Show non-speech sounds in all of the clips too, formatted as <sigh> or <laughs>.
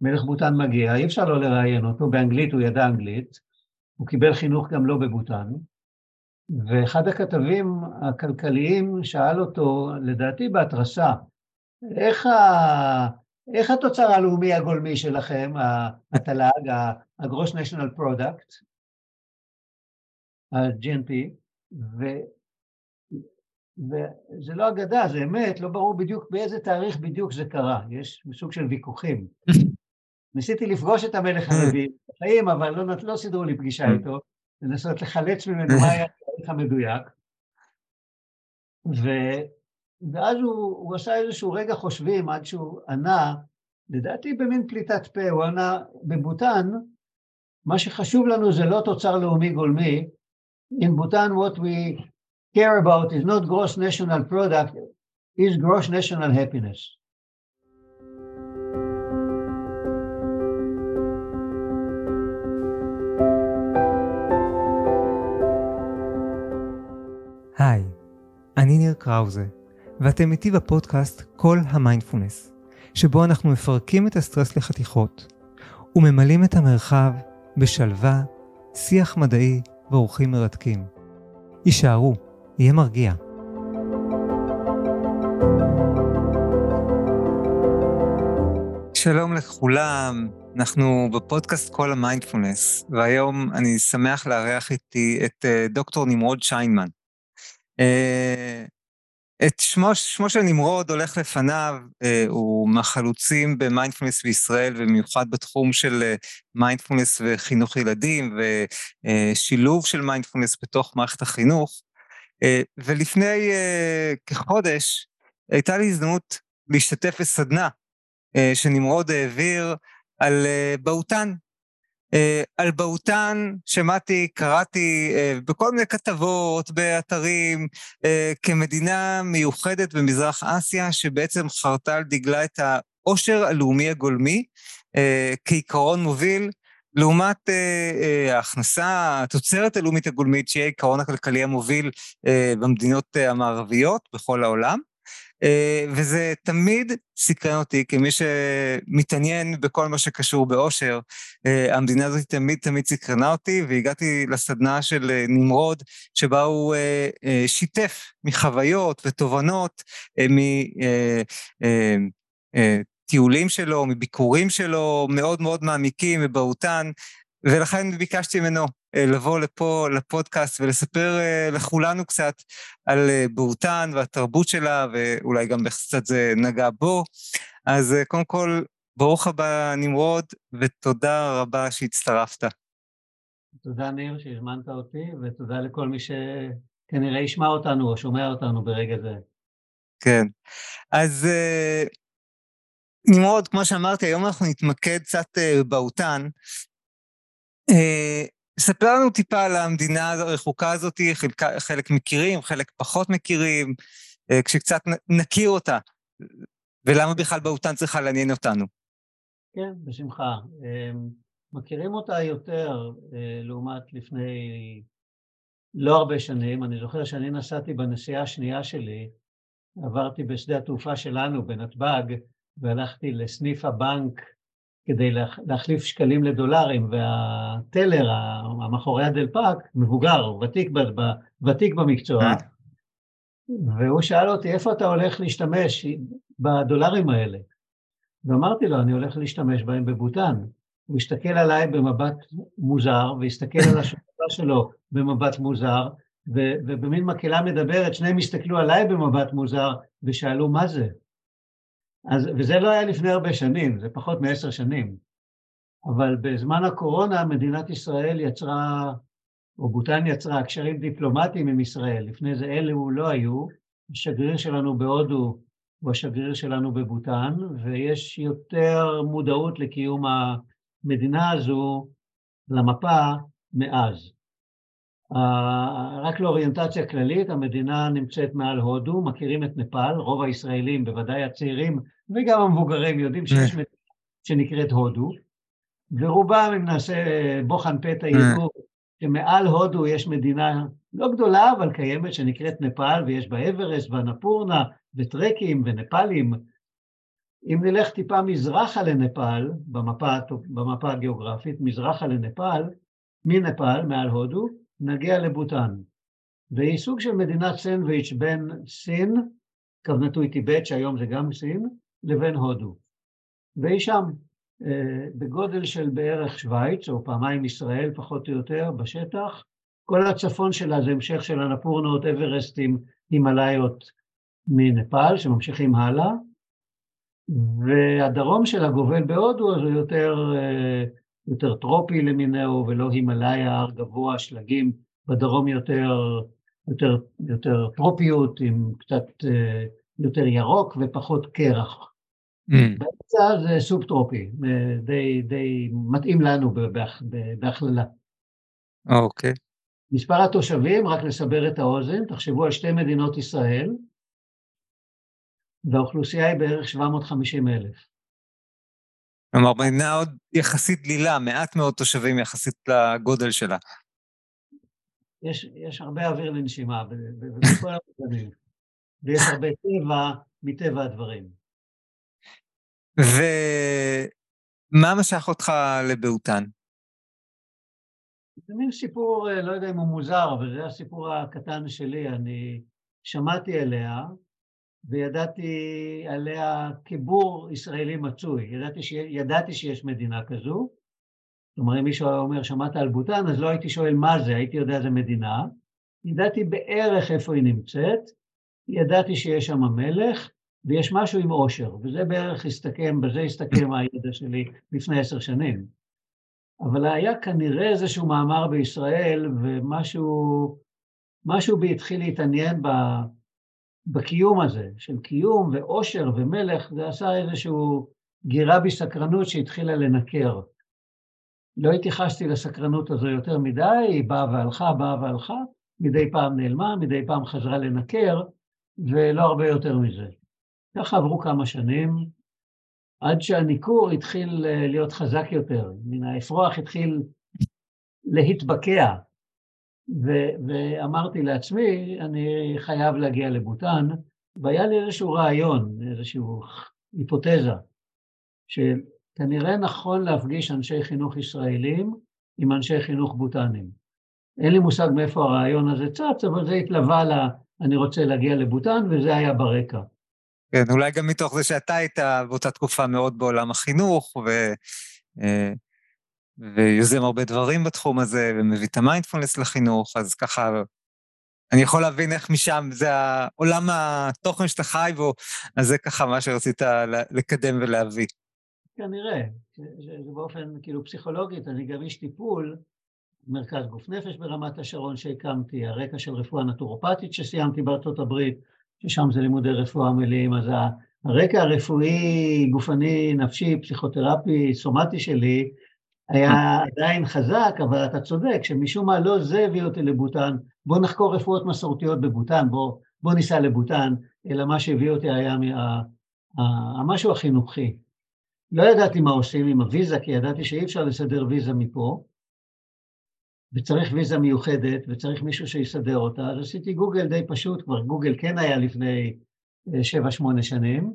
מלך בוטן מגיע, אי אפשר לא לראיין אותו, באנגלית הוא ידע אנגלית, הוא קיבל חינוך גם לא בבוטן, ואחד הכתבים הכלכליים שאל אותו, לדעתי בהתרסה, איך, ה... איך התוצר הלאומי הגולמי שלכם, התל"ג, ה-Gross National Product, ה-GNP, ו... וזה לא אגדה, זה אמת, לא ברור בדיוק באיזה תאריך בדיוק זה קרה, יש סוג של ויכוחים. ניסיתי לפגוש את המלך הרביעי בחיים, אבל לא, לא סידרו לי פגישה איתו, לנסות לחלץ ממנו מה היה התאריך המדויק. ו... ואז הוא, הוא עשה איזשהו רגע חושבים עד שהוא ענה, לדעתי במין פליטת פה, הוא ענה, בבוטן, מה שחשוב לנו זה לא תוצר לאומי גולמי, in Bhutan what we care about is not gross national product, is gross national happiness. היי, אני ניר קראוזה, ואתם איתי בפודקאסט כל המיינדפולנס, שבו אנחנו מפרקים את הסטרס לחתיכות, וממלאים את המרחב בשלווה, שיח מדעי ואורחים מרתקים. הישארו, יהיה מרגיע. שלום לכולם, אנחנו בפודקאסט כל המיינדפולנס, והיום אני שמח לארח איתי את אה, דוקטור נמרוד שיינמן. אה, את שמו, שמו של נמרוד הולך לפניו, אה, הוא מהחלוצים במיינדפולנס בישראל, ובמיוחד בתחום של מיינדפולנס וחינוך ילדים, ושילוב של מיינדפולנס בתוך מערכת החינוך. אה, ולפני אה, כחודש הייתה לי הזדמנות להשתתף בסדנה אה, שנמרוד העביר על בהוטן. על בהוטן שמעתי, קראתי בכל מיני כתבות, באתרים, כמדינה מיוחדת במזרח אסיה, שבעצם חרתה על דגלה את העושר הלאומי הגולמי כעיקרון מוביל לעומת אה, אה, ההכנסה, התוצרת הלאומית הגולמית, שהיא העיקרון הכלכלי המוביל אה, במדינות אה, המערביות בכל העולם. אה, וזה תמיד סקרן אותי כמי שמתעניין בכל מה שקשור באושר. אה, המדינה הזאת תמיד תמיד סקרנה אותי, והגעתי לסדנה של אה, נמרוד, שבה הוא שיתף מחוויות ותובנות, מטיולים שלו, מביקורים שלו, מאוד מאוד מעמיקים ובהותן, ולכן ביקשתי ממנו לבוא לפה, לפודקאסט, ולספר אה, לכולנו קצת על אה, בהותן והתרבות שלה, ואולי גם קצת זה נגע בו. אז קודם כל, ברוך הבא, נמרוד, ותודה רבה שהצטרפת. תודה, ניר, שהזמנת אותי, ותודה לכל מי שכנראה ישמע אותנו או שומע אותנו ברגע זה. כן. אז נמרוד, כמו שאמרתי, היום אנחנו נתמקד קצת באותן. ספר לנו טיפה על המדינה הרחוקה הזאת, חלק, חלק מכירים, חלק פחות מכירים, uh, כשקצת נכיר אותה, ולמה בכלל באותן צריכה לעניין אותנו. כן, בשמחה. מכירים אותה יותר לעומת לפני לא הרבה שנים. אני זוכר שאני נסעתי בנסיעה השנייה שלי, עברתי בשדה התעופה שלנו בנתב"ג, והלכתי לסניף הבנק כדי להחליף שקלים לדולרים, והטלר, המאחורי הדלפק, מבוגר, ותיק, ותיק במקצוע, אה. והוא שאל אותי, איפה אתה הולך להשתמש בדולרים האלה? ואמרתי לו, אני הולך להשתמש בהם בבוטן. הוא הסתכל עליי במבט מוזר, והסתכל על השותפה <laughs> שלו במבט מוזר, ובמין מקהלה מדברת, שניהם הסתכלו עליי במבט מוזר, ושאלו מה זה. אז, וזה לא היה לפני הרבה שנים, זה פחות מעשר שנים. אבל בזמן הקורונה מדינת ישראל יצרה, או בוטן יצרה קשרים דיפלומטיים עם ישראל. לפני זה אלו לא היו. השגריר שלנו בהודו הוא השגריר שלנו בבוטן, ויש יותר מודעות לקיום המדינה הזו למפה מאז. רק לאוריינטציה כללית, המדינה נמצאת מעל הודו, מכירים את נפאל, רוב הישראלים, בוודאי הצעירים וגם המבוגרים, יודעים שיש מדינה שנקראת הודו, ורובם, אם נעשה בוחן פתע יקור, שמעל הודו יש מדינה לא גדולה, אבל קיימת, שנקראת נפאל, ויש בה אברסט ואנפורנה, וטרקים ונפאלים, אם נלך טיפה מזרחה לנפאל, במפה, במפה הגיאוגרפית, מזרחה לנפאל, מנפאל, מעל הודו, נגיע לבוטן. והיא סוג של מדינת סנדוויץ' בין סין, קו נטוי טיבט, שהיום זה גם סין, לבין הודו. והיא שם, אה, בגודל של בערך שווייץ, או פעמיים ישראל, פחות או יותר, בשטח. כל הצפון שלה זה המשך של הנפורנות, אברסטים, הימאליות מנפאל, שממשיכים הלאה. והדרום שלה גובל בהודו, אז הוא יותר, אה, יותר טרופי למיניהו, ולא הימאליה, הר גבוה, שלגים, בדרום יותר, יותר, יותר טרופיות, עם קצת אה, יותר ירוק ופחות קרח. Mm. באמצע זה סובטרופי, די, די מתאים לנו בהכללה. אוקיי. מספר התושבים, רק לסבר את האוזן, תחשבו על שתי מדינות ישראל, והאוכלוסייה היא בערך 750 אלף. כלומר, מדינה עוד יחסית דלילה, מעט מאוד תושבים יחסית לגודל שלה. יש, יש הרבה אוויר לנשימה בכל המדינים, ויש הרבה טבע מטבע הדברים. ומה משך אותך לבהוטן? זה מין סיפור, לא יודע אם הוא מוזר, אבל זה הסיפור הקטן שלי. אני שמעתי עליה, וידעתי עליה כיבור ישראלי מצוי. ידעתי, ש... ידעתי שיש מדינה כזו. כלומר, אם מישהו היה אומר, שמעת על בוטן, אז לא הייתי שואל מה זה, הייתי יודע איזה מדינה. ידעתי בערך איפה היא נמצאת, ידעתי שיש שם מלך, ויש משהו עם עושר, וזה בערך הסתכם, בזה הסתכם הידע שלי לפני עשר שנים. אבל היה כנראה איזשהו מאמר בישראל, ומשהו משהו בי התחיל להתעניין ב, בקיום הזה, של קיום ועושר ומלך, זה עשה איזושהי גירה בי סקרנות שהתחילה לנקר. לא התייחסתי לסקרנות הזו יותר מדי, היא באה והלכה, באה והלכה, מדי פעם נעלמה, מדי פעם חזרה לנקר, ולא הרבה יותר מזה. ככה עברו כמה שנים, עד שהניכור התחיל אה, להיות חזק יותר, מן האפרוח התחיל להתבקע, ו- ואמרתי לעצמי, אני חייב להגיע לבוטן, והיה לי איזשהו רעיון, איזושהי היפותזה, שכנראה נכון להפגיש אנשי חינוך ישראלים עם אנשי חינוך בוטנים. אין לי מושג מאיפה הרעיון הזה צץ, אבל זה התלווה ל... אני רוצה להגיע לבוטן, וזה היה ברקע. כן, אולי גם מתוך זה שאתה היית באותה תקופה מאוד בעולם החינוך, ו... אה, ויוזם הרבה דברים בתחום הזה, ומביא את המיינדפולנס לחינוך, אז ככה, אני יכול להבין איך משם זה העולם התוכן שאתה חי בו, אז זה ככה מה שרצית לקדם ולהביא. כנראה, זה באופן כאילו פסיכולוגית, אני גם איש טיפול, מרכז גוף נפש ברמת השרון שהקמתי, הרקע של רפואה נטורופטית שסיימתי בארצות הברית, ששם זה לימודי רפואה מלאים, אז הרקע הרפואי, גופני, נפשי, פסיכותרפי, סומטי שלי, היה עדיין חזק, אבל אתה צודק, שמשום מה לא זה הביא אותי לבוטן, בוא נחקור רפואות מסורתיות בבוטן, בוא, בוא ניסע לבוטן, אלא מה שהביא אותי היה מה, המשהו החינוכי. לא ידעתי מה עושים עם הוויזה, כי ידעתי שאי אפשר לסדר ויזה מפה, וצריך ויזה מיוחדת, וצריך מישהו שיסדר אותה, אז עשיתי גוגל די פשוט, כבר גוגל כן היה לפני אה, שבע, שמונה שנים,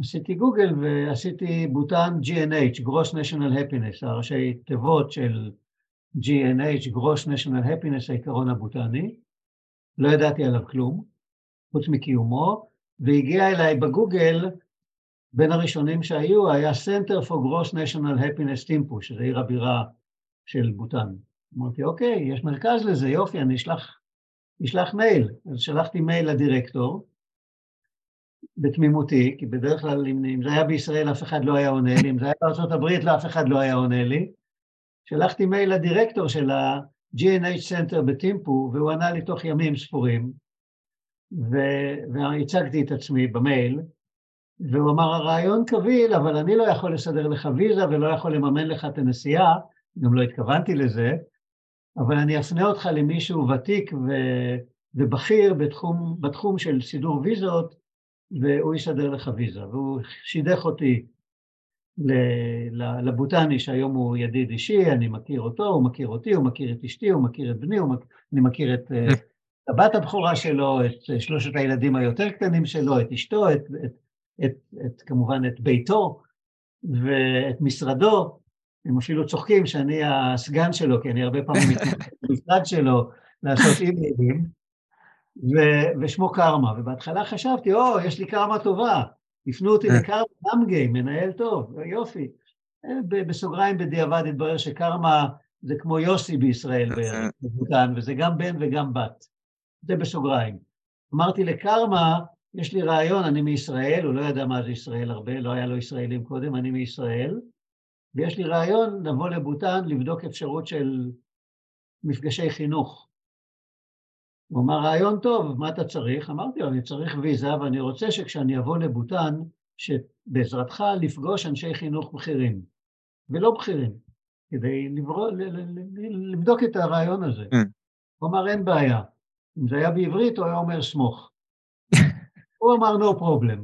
עשיתי גוגל ועשיתי בוטן G&H, Gross National Happiness, הראשי תיבות של G&H, Gross National Happiness, העיקרון הבוטני, לא ידעתי עליו כלום, חוץ מקיומו, והגיע אליי בגוגל, בין הראשונים שהיו, היה Center for Gross National Happiness Timpu, שזה עיר הבירה של בוטן. אמרתי, אוקיי, יש מרכז לזה, יופי, אני אשלח, אשלח מייל. אז שלחתי מייל לדירקטור, בתמימותי, כי בדרך כלל אם, אם זה היה בישראל אף אחד לא היה עונה לי, אם זה היה בארה"ב לא אף אחד לא היה עונה לי. שלחתי מייל לדירקטור של ה-G&H Center בטימפו, והוא ענה לי תוך ימים ספורים, והצגתי את עצמי במייל, והוא אמר, הרעיון קביל, אבל אני לא יכול לסדר לך ויזה ולא יכול לממן לך את הנסיעה, גם לא התכוונתי לזה, אבל אני אפנה אותך למישהו ותיק ו... ובכיר בתחום, בתחום של סידור ויזות, והוא יסדר לך ויזה. והוא שידך אותי לבוטני, שהיום הוא ידיד אישי, אני מכיר אותו, הוא מכיר אותי, הוא מכיר את אשתי, הוא מכיר את בני, מכ... אני מכיר את אה, הבת הבכורה שלו, את שלושת הילדים היותר קטנים שלו, את אשתו, את, את את, את, כמובן את ביתו ואת משרדו, הם אפילו צוחקים שאני הסגן שלו, כי אני הרבה פעמים מתנגד במשרד שלו לעשות אימיילים, ושמו קרמה, ובהתחלה חשבתי, או, יש לי קרמה טובה, הפנו אותי אה. לקרמה אמגי, מנהל טוב, יופי. אה, בסוגריים בדיעבד התברר שקרמה זה כמו יוסי בישראל אה. בבוטן, וזה גם בן וגם בת. זה בסוגריים. אמרתי לקרמה, יש לי רעיון, אני מישראל, הוא לא ידע מה זה ישראל הרבה, לא היה לו ישראלים קודם, אני מישראל, ויש לי רעיון לבוא לבוטן, לבדוק אפשרות של מפגשי חינוך. הוא אמר, רעיון טוב, מה אתה צריך? אמרתי לו, אני צריך ויזה, ואני רוצה שכשאני אבוא לבוטן, שבעזרתך לפגוש אנשי חינוך בכירים, ולא בכירים, כדי לברוא, לבדוק את הרעיון הזה. Mm. הוא אמר, אין בעיה. אם זה היה בעברית, הוא היה אומר סמוך. <laughs> הוא אמר, no problem.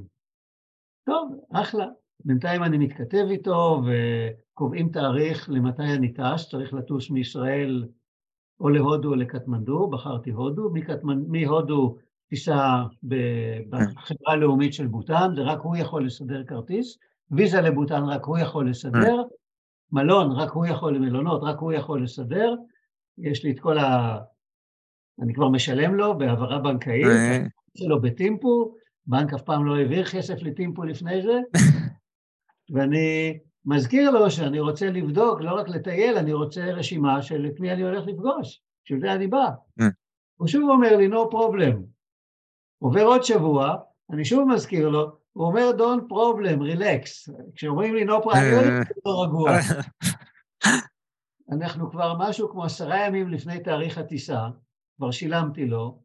טוב, אחלה. בינתיים אני מתכתב איתו וקובעים תאריך למתי אני טס, צריך לטוס מישראל או להודו או לקטמנדו, בחרתי הודו, מקטמנ... מהודו טיסה בחברה הלאומית של בוטן, זה רק הוא יכול לסדר כרטיס, ויזה לבוטן רק הוא יכול לסדר, מלון רק הוא יכול, למלונות רק הוא יכול לסדר, יש לי את כל ה... אני כבר משלם לו בהעברה בנקאית, שלו בטימפו, בנק אף פעם לא העביר כסף לטימפו לפני זה, ואני מזכיר לו שאני רוצה לבדוק, לא רק לטייל, אני רוצה רשימה של את מי אני הולך לפגוש, בשביל זה אני בא. Mm. הוא שוב אומר לי, no problem. עובר עוד שבוע, אני שוב מזכיר לו, הוא אומר, don't problem, relax. כשאומרים לי no problem, אני לא רגוע. אנחנו כבר משהו כמו עשרה ימים לפני תאריך הטיסה, כבר שילמתי לו,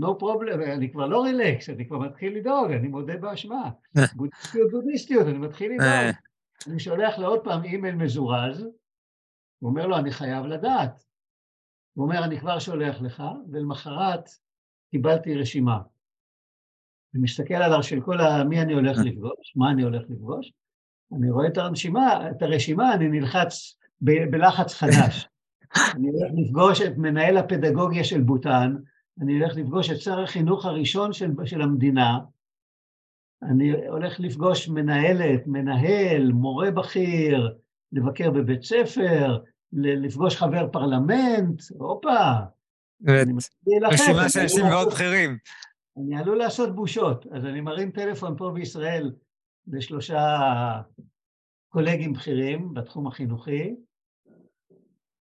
no problem, אני כבר לא רילקס, אני כבר מתחיל לדאוג, אני מודה באשמה. בודהיסטיות, בודהיסטיות, אני מתחיל לדאוג. אה. אני שולח לו עוד פעם אימייל מזורז, הוא אומר לו, אני חייב לדעת. הוא אומר, אני כבר שולח לך, ולמחרת קיבלתי רשימה. אני מסתכל עליו של כל ה... מי אני הולך לפגוש, מה אני הולך לפגוש, אני רואה את הרשימה, את הרשימה, אני נלחץ ב, בלחץ חדש. <laughs> אני הולך לפגוש את מנהל הפדגוגיה של בוטן, אני הולך לפגוש את שר החינוך הראשון של, של המדינה, אני הולך לפגוש מנהלת, מנהל, מורה בכיר, לבקר בבית ספר, לפגוש חבר פרלמנט, הופה. רשימה של אנשים מאוד בכירים. אני עלול לעשות בושות, אז אני מרים טלפון פה בישראל לשלושה קולגים בכירים בתחום החינוכי,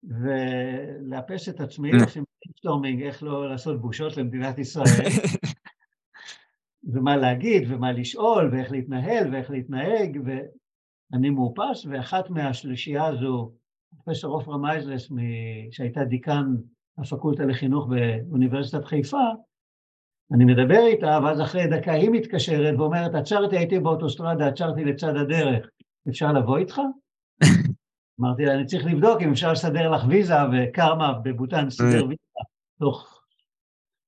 ולאפס את עצמי, עושים brainstorming איך לא לעשות בושות למדינת ישראל, <laughs> ומה להגיד, ומה לשאול, ואיך להתנהל, ואיך להתנהג, ואני מאופס, ואחת מהשלישייה הזו, פרופסור עופרה מייזלס, שהייתה דיקן הפקולטה לחינוך באוניברסיטת חיפה, אני מדבר איתה, ואז אחרי דקה היא מתקשרת ואומרת, עצרתי, הייתי באוטוסטרדה, עצרתי לצד הדרך, אפשר לבוא איתך? <laughs> אמרתי לה, אני צריך לבדוק אם אפשר לסדר לך ויזה, וקרמה בבוטן סידר ויזה תוך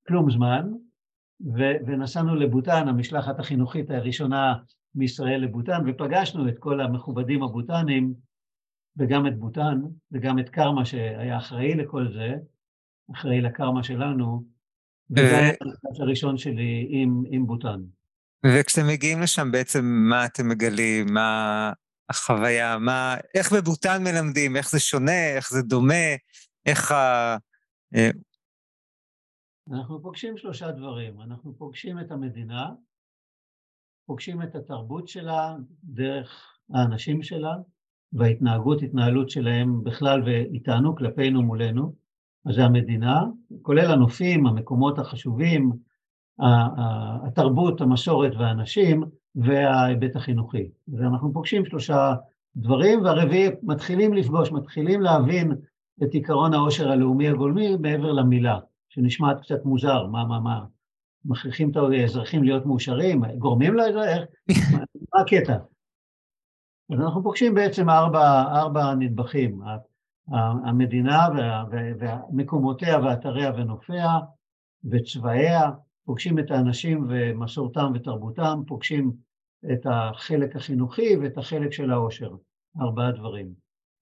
כלום זמן, ו- ונסענו לבוטן, המשלחת החינוכית הראשונה מישראל לבוטן, ופגשנו את כל המכובדים הבוטנים, וגם את בוטן, וגם את קרמה שהיה אחראי לכל זה, אחראי לקרמה שלנו, וזה היה המפגש הראשון שלי עם, עם בוטן. וכשאתם מגיעים לשם בעצם מה אתם מגלים, מה החוויה, מה, איך בבוטן מלמדים, איך זה שונה, איך זה דומה, איך ה... אנחנו פוגשים שלושה דברים. אנחנו פוגשים את המדינה, פוגשים את התרבות שלה דרך האנשים שלה, וההתנהגות, התנהלות שלהם בכלל ואיתנו, כלפינו מולנו. אז זה המדינה, כולל הנופים, המקומות החשובים, התרבות, המסורת והאנשים, וההיבט החינוכי. ואנחנו פוגשים שלושה דברים, והרביעי מתחילים לפגוש, מתחילים להבין את עיקרון העושר הלאומי הגולמי מעבר למילה. שנשמעת קצת מוזר, מה, מה, מה, מכריחים את האזרחים להיות מאושרים, גורמים לאזרח, <laughs> מה הקטע? אז אנחנו פוגשים בעצם ארבע, ארבע נדבכים, המדינה ומקומותיה ואתריה ונופיה וצבאיה, פוגשים את האנשים ומסורתם ותרבותם, פוגשים את החלק החינוכי ואת החלק של העושר, ארבעה דברים.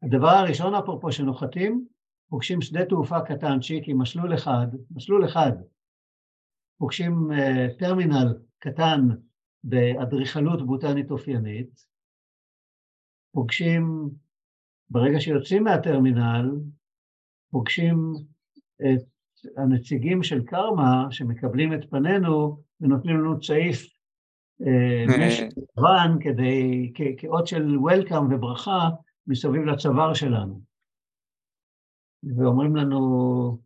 הדבר הראשון אפרופו שנוחתים, פוגשים שדה תעופה קטנצ'יק עם מסלול אחד, מסלול אחד, פוגשים uh, טרמינל קטן באדריכלות בוטנית אופיינית, פוגשים, ברגע שיוצאים מהטרמינל, פוגשים את הנציגים של קרמה שמקבלים את פנינו ונותנים לנו צעיף משכוון אה, <laughs> כדי, כאות של וולקאם וברכה מסביב לצוואר שלנו. ואומרים לנו,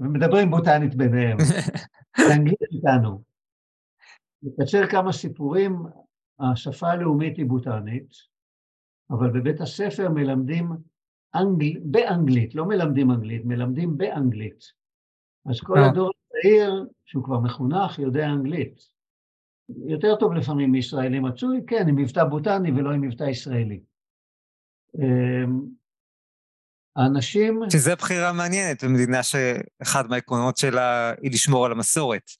מדברים בוטנית ביניהם, <laughs> באנגלית איתנו. לקצר כמה סיפורים, השפה הלאומית היא בוטנית, אבל בבית הספר מלמדים אנגל, באנגלית, לא מלמדים אנגלית, מלמדים באנגלית. אז כל אה. הדור הצעיר, שהוא כבר מחונך, יודע אנגלית. יותר טוב לפעמים מישראלי מצוי, כן, עם מבטא בוטני ולא עם מבטא ישראלי. אמ, האנשים... שזו בחירה מעניינת במדינה שאחד מהעקרונות שלה היא לשמור על המסורת.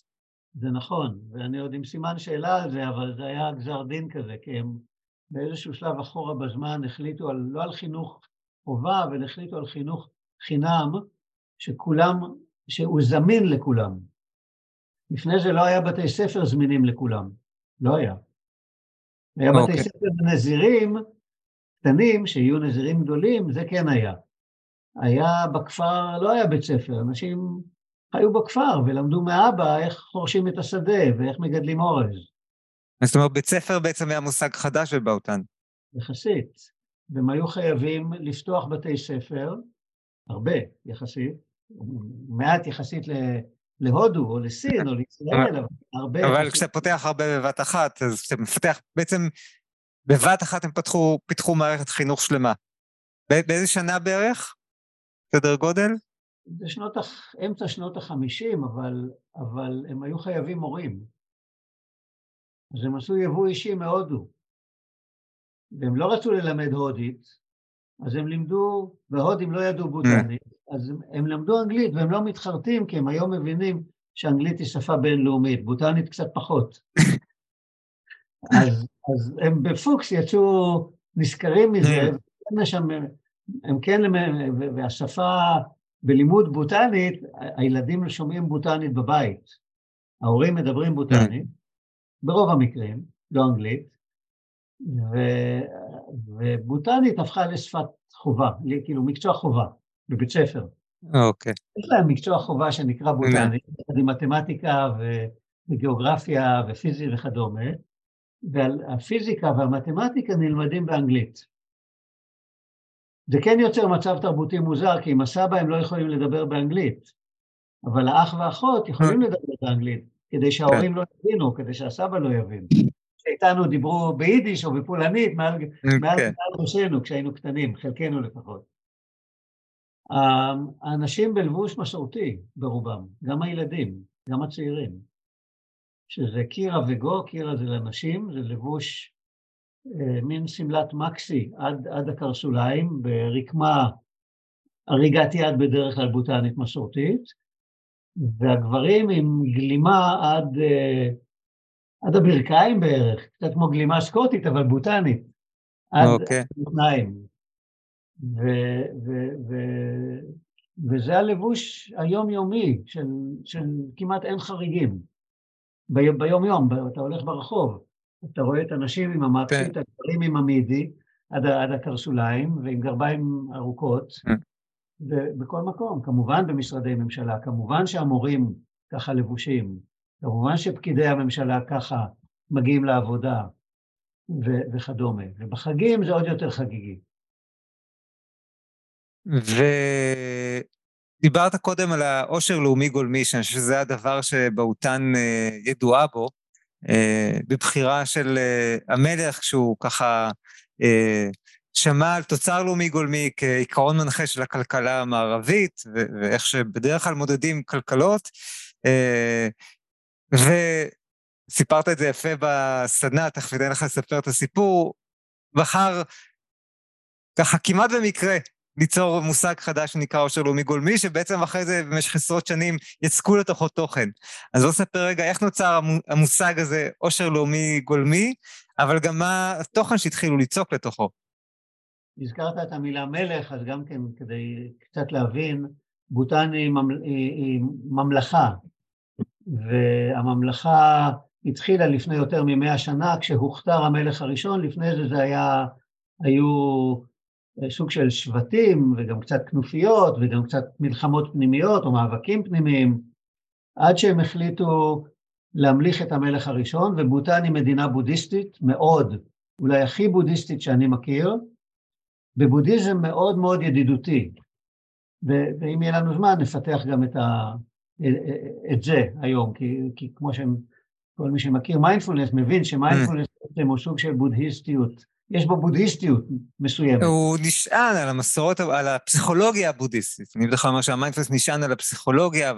זה נכון, ואני עוד עם סימן שאלה על זה, אבל זה היה גזר דין כזה, כי הם באיזשהו שלב אחורה בזמן החליטו על, לא על חינוך חובה, אבל החליטו על חינוך חינם, שכולם, שהוא זמין לכולם. לפני זה לא היה בתי ספר זמינים לכולם, לא היה. היה okay. בתי אוקיי. ספר נזירים קטנים, שיהיו נזירים גדולים, זה כן היה. היה בכפר, לא היה בית ספר, אנשים חיו בכפר ולמדו מאבא איך חורשים את השדה ואיך מגדלים אורז. זאת אומרת, בית ספר בעצם היה מושג חדש בבאותן. יחסית. והם היו חייבים לפתוח בתי ספר, הרבה יחסית, מעט יחסית להודו או לסין או לישראל, אבל הרבה... אבל כשאתה פותח הרבה בבת אחת, אז כשאתה מפתח, בעצם בבת אחת הם פתחו, פיתחו מערכת חינוך שלמה. באיזה שנה בערך? סדר גודל? בשנות, אמצע שנות החמישים, אבל, אבל הם היו חייבים מורים. אז הם עשו יבוא אישי מהודו. והם לא רצו ללמד הודית, אז הם לימדו, והודים לא ידעו בוטנית, אז הם, הם למדו אנגלית והם לא מתחרטים כי הם היום מבינים שאנגלית היא שפה בינלאומית, בוטנית קצת פחות. <laughs> אז, אז הם בפוקס יצאו נשכרים מזה, הם כן, והשפה בלימוד בוטנית, הילדים שומעים בוטנית בבית. ההורים מדברים בוטנית, ברוב המקרים, לא אנגלית, ו, ובוטנית הפכה לשפת חובה, כאילו מקצוע חובה בבית ספר. אוקיי. Okay. יש להם מקצוע חובה שנקרא בוטנית, יחד עם מתמטיקה וגיאוגרפיה ופיזי וכדומה, והפיזיקה והמתמטיקה נלמדים באנגלית. זה כן יוצר מצב תרבותי מוזר, כי עם הסבא הם לא יכולים לדבר באנגלית, אבל האח והאחות יכולים לדבר באנגלית, כדי שההורים כן. לא יבינו, כדי שהסבא לא יבין. שאיתנו דיברו ביידיש או בפולנית מעל, כן. מעל ראשנו כשהיינו קטנים, חלקנו לפחות. האנשים בלבוש מסורתי ברובם, גם הילדים, גם הצעירים, שזה קירה וגו, קירה זה לנשים, זה לבוש אה, מין שמלת מקסי עד, עד הקרסוליים, ברקמה הריגת יד בדרך כלל בוטנית מסורתית, והגברים עם גלימה עד, אה, עד הברכיים בערך, קצת כמו גלימה סקוטית, אבל בוטנית, עד okay. המותניים. ו- וזה הלבוש היומיומי של, של כמעט אין חריגים. בי- ביום-יום, אתה הולך ברחוב, אתה רואה את הנשים עם המקסיט, כן. הגברים עם המידי, עד, עד הקרסוליים, ועם גרביים ארוכות, כן. בכל מקום, כמובן במשרדי ממשלה, כמובן שהמורים ככה לבושים, כמובן שפקידי הממשלה ככה מגיעים לעבודה ו- וכדומה, ובחגים זה עוד יותר חגיגי. ודיברת קודם על העושר לאומי גולמי, שאני חושב שזה הדבר שבהותן אה, ידועה בו, אה, בבחירה של אה, המלך, כשהוא ככה שמע על תוצר לאומי גולמי כעיקרון מנחה של הכלכלה המערבית, ואיך שבדרך כלל מודדים כלכלות. וסיפרת את זה יפה בסדנה, תכף אתן לך לספר את הסיפור, בחר ככה כמעט במקרה ליצור מושג חדש שנקרא עושר לאומי גולמי, שבעצם אחרי זה במשך עשרות שנים יצקו לתוכו תוכן. אז בוא נספר רגע איך נוצר המושג הזה, עושר לאומי גולמי, אבל גם מה התוכן שהתחילו ליצוק לתוכו. הזכרת את המילה מלך, אז גם כן כדי קצת להבין, בוטן היא, ממל... היא ממלכה. והממלכה התחילה לפני יותר ממאה שנה כשהוכתר המלך הראשון, לפני זה זה היה, היו סוג של שבטים וגם קצת כנופיות וגם קצת מלחמות פנימיות או מאבקים פנימיים, עד שהם החליטו להמליך את המלך הראשון, ובוטן היא מדינה בודהיסטית מאוד, אולי הכי בודהיסטית שאני מכיר, בבודהיזם מאוד מאוד ידידותי, ואם יהיה לנו זמן נפתח גם את, ה, את זה היום, כי, כי כמו שכל מי שמכיר מיינדפולנס מבין שמיינדפולנס mm. הוא סוג של בודהיסטיות, יש בו בודהיסטיות מסוימת. הוא נשען על המסורות, על הפסיכולוגיה הבודהיסטית. אני בדרך כלל אומר שהמיינדפולנס נשען על הפסיכולוגיה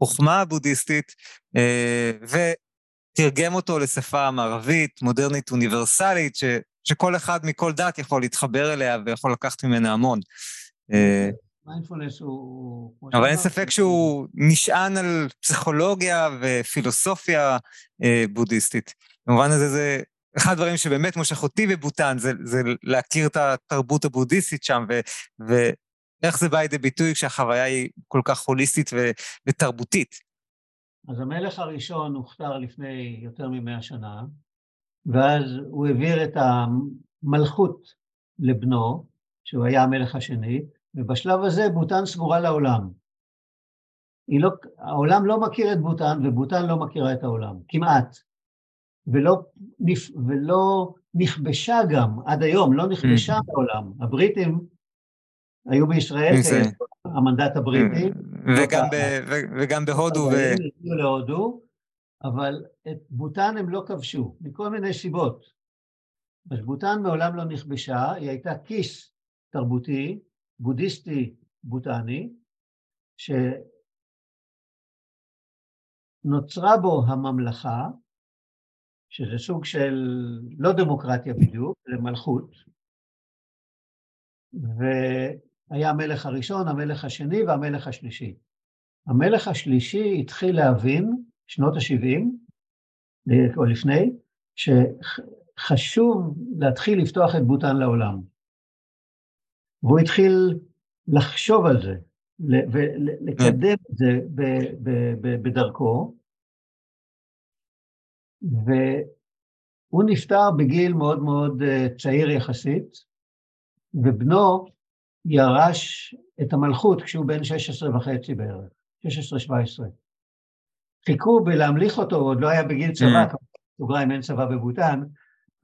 והחוכמה הבודהיסטית, אה, ותרגם אותו לשפה מערבית, מודרנית, אוניברסלית, ש, שכל אחד מכל דת יכול להתחבר אליה ויכול לקחת ממנה המון. אה, מיינדפולנס הוא... אבל אין ספק שהוא נשען על פסיכולוגיה ופילוסופיה אה, בודהיסטית. במובן הזה זה אחד הדברים שבאמת מושך אותי בבוטן, זה, זה להכיר את התרבות הבודהיסטית שם, ו, ואיך זה בא לידי ביטוי כשהחוויה היא כל כך הוליסטית ו, ותרבותית. אז המלך הראשון הוכתר לפני יותר ממאה שנה, ואז הוא העביר את המלכות לבנו, שהוא היה המלך השני, ובשלב הזה בוטן סגורה לעולם. לא, העולם לא מכיר את בוטן, ובוטן לא מכירה את העולם, כמעט. ולא, ולא נכבשה גם, עד היום, לא נכבשה mm. בעולם. הבריטים היו בישראל, המנדט הבריטי. וגם, ב, וגם בהודו. ו... הגיעו להודו, אבל את בוטן הם לא כבשו, מכל מיני סיבות. אז בוטן מעולם לא נכבשה, היא הייתה כיס תרבותי, בודהיסטי בוטני, שנוצרה בו הממלכה, שזה סוג של לא דמוקרטיה בדיוק, זה מלכות, והיה המלך הראשון, המלך השני והמלך השלישי. המלך השלישי התחיל להבין, שנות ה-70, או לפני, שחשוב להתחיל לפתוח את בוטן לעולם. והוא התחיל לחשוב על זה ולקדם את זה בדרכו, והוא נפטר בגיל מאוד מאוד אה, צעיר יחסית, ובנו ירש את המלכות כשהוא בן 16 וחצי בערך, 16-17. חיכו בלהמליך אותו, הוא עוד לא היה בגיל צבא, mm. סוגריים אין צבא בבוטן,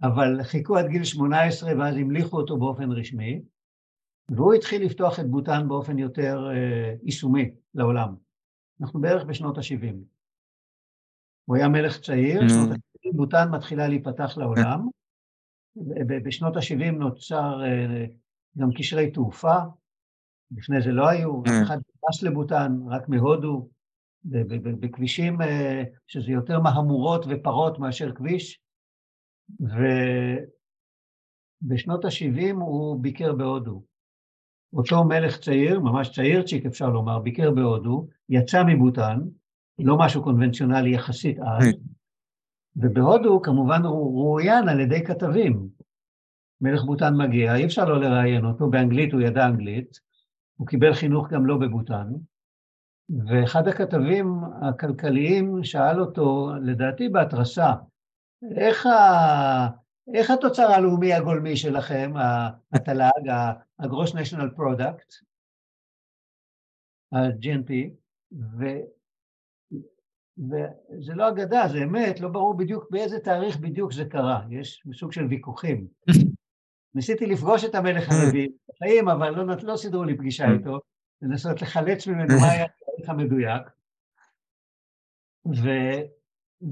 אבל חיכו עד גיל 18 ואז המליכו אותו באופן רשמי, והוא התחיל לפתוח את בוטן באופן יותר אה, יישומי לעולם. אנחנו בערך בשנות ה-70. הוא היה מלך צעיר, שנות ה-70 בוטן מתחילה להיפתח לעולם. בשנות ה-70 נוצר אה, גם קשרי תעופה, לפני זה לא היו, אף אחד נכנס לבוטן, רק מהודו, בכבישים אה, שזה יותר מהמורות ופרות מאשר כביש, ובשנות ה-70 הוא ביקר בהודו. אותו מלך צעיר, ממש צעירצ'יק אפשר לומר, ביקר בהודו, יצא מבוטן, לא משהו קונבנציונלי יחסית אז, ובהודו כמובן הוא רואיין על ידי כתבים. מלך בוטן מגיע, אי אפשר לא לראיין אותו, באנגלית הוא ידע אנגלית, הוא קיבל חינוך גם לא בבוטן, ואחד הכתבים הכלכליים שאל אותו, לדעתי בהתרסה, איך, ה... איך התוצר הלאומי הגולמי שלכם, התל"ג, ה-Gross National Product, ה-GNP, ו... וזה לא אגדה, זה אמת, לא ברור בדיוק באיזה תאריך בדיוק זה קרה, יש סוג של ויכוחים. <laughs> ניסיתי לפגוש את המלך הרביעי בחיים, אבל לא, לא סידרו לי פגישה <laughs> איתו, לנסות לחלץ ממנו מה היה התאריך המדויק. ו...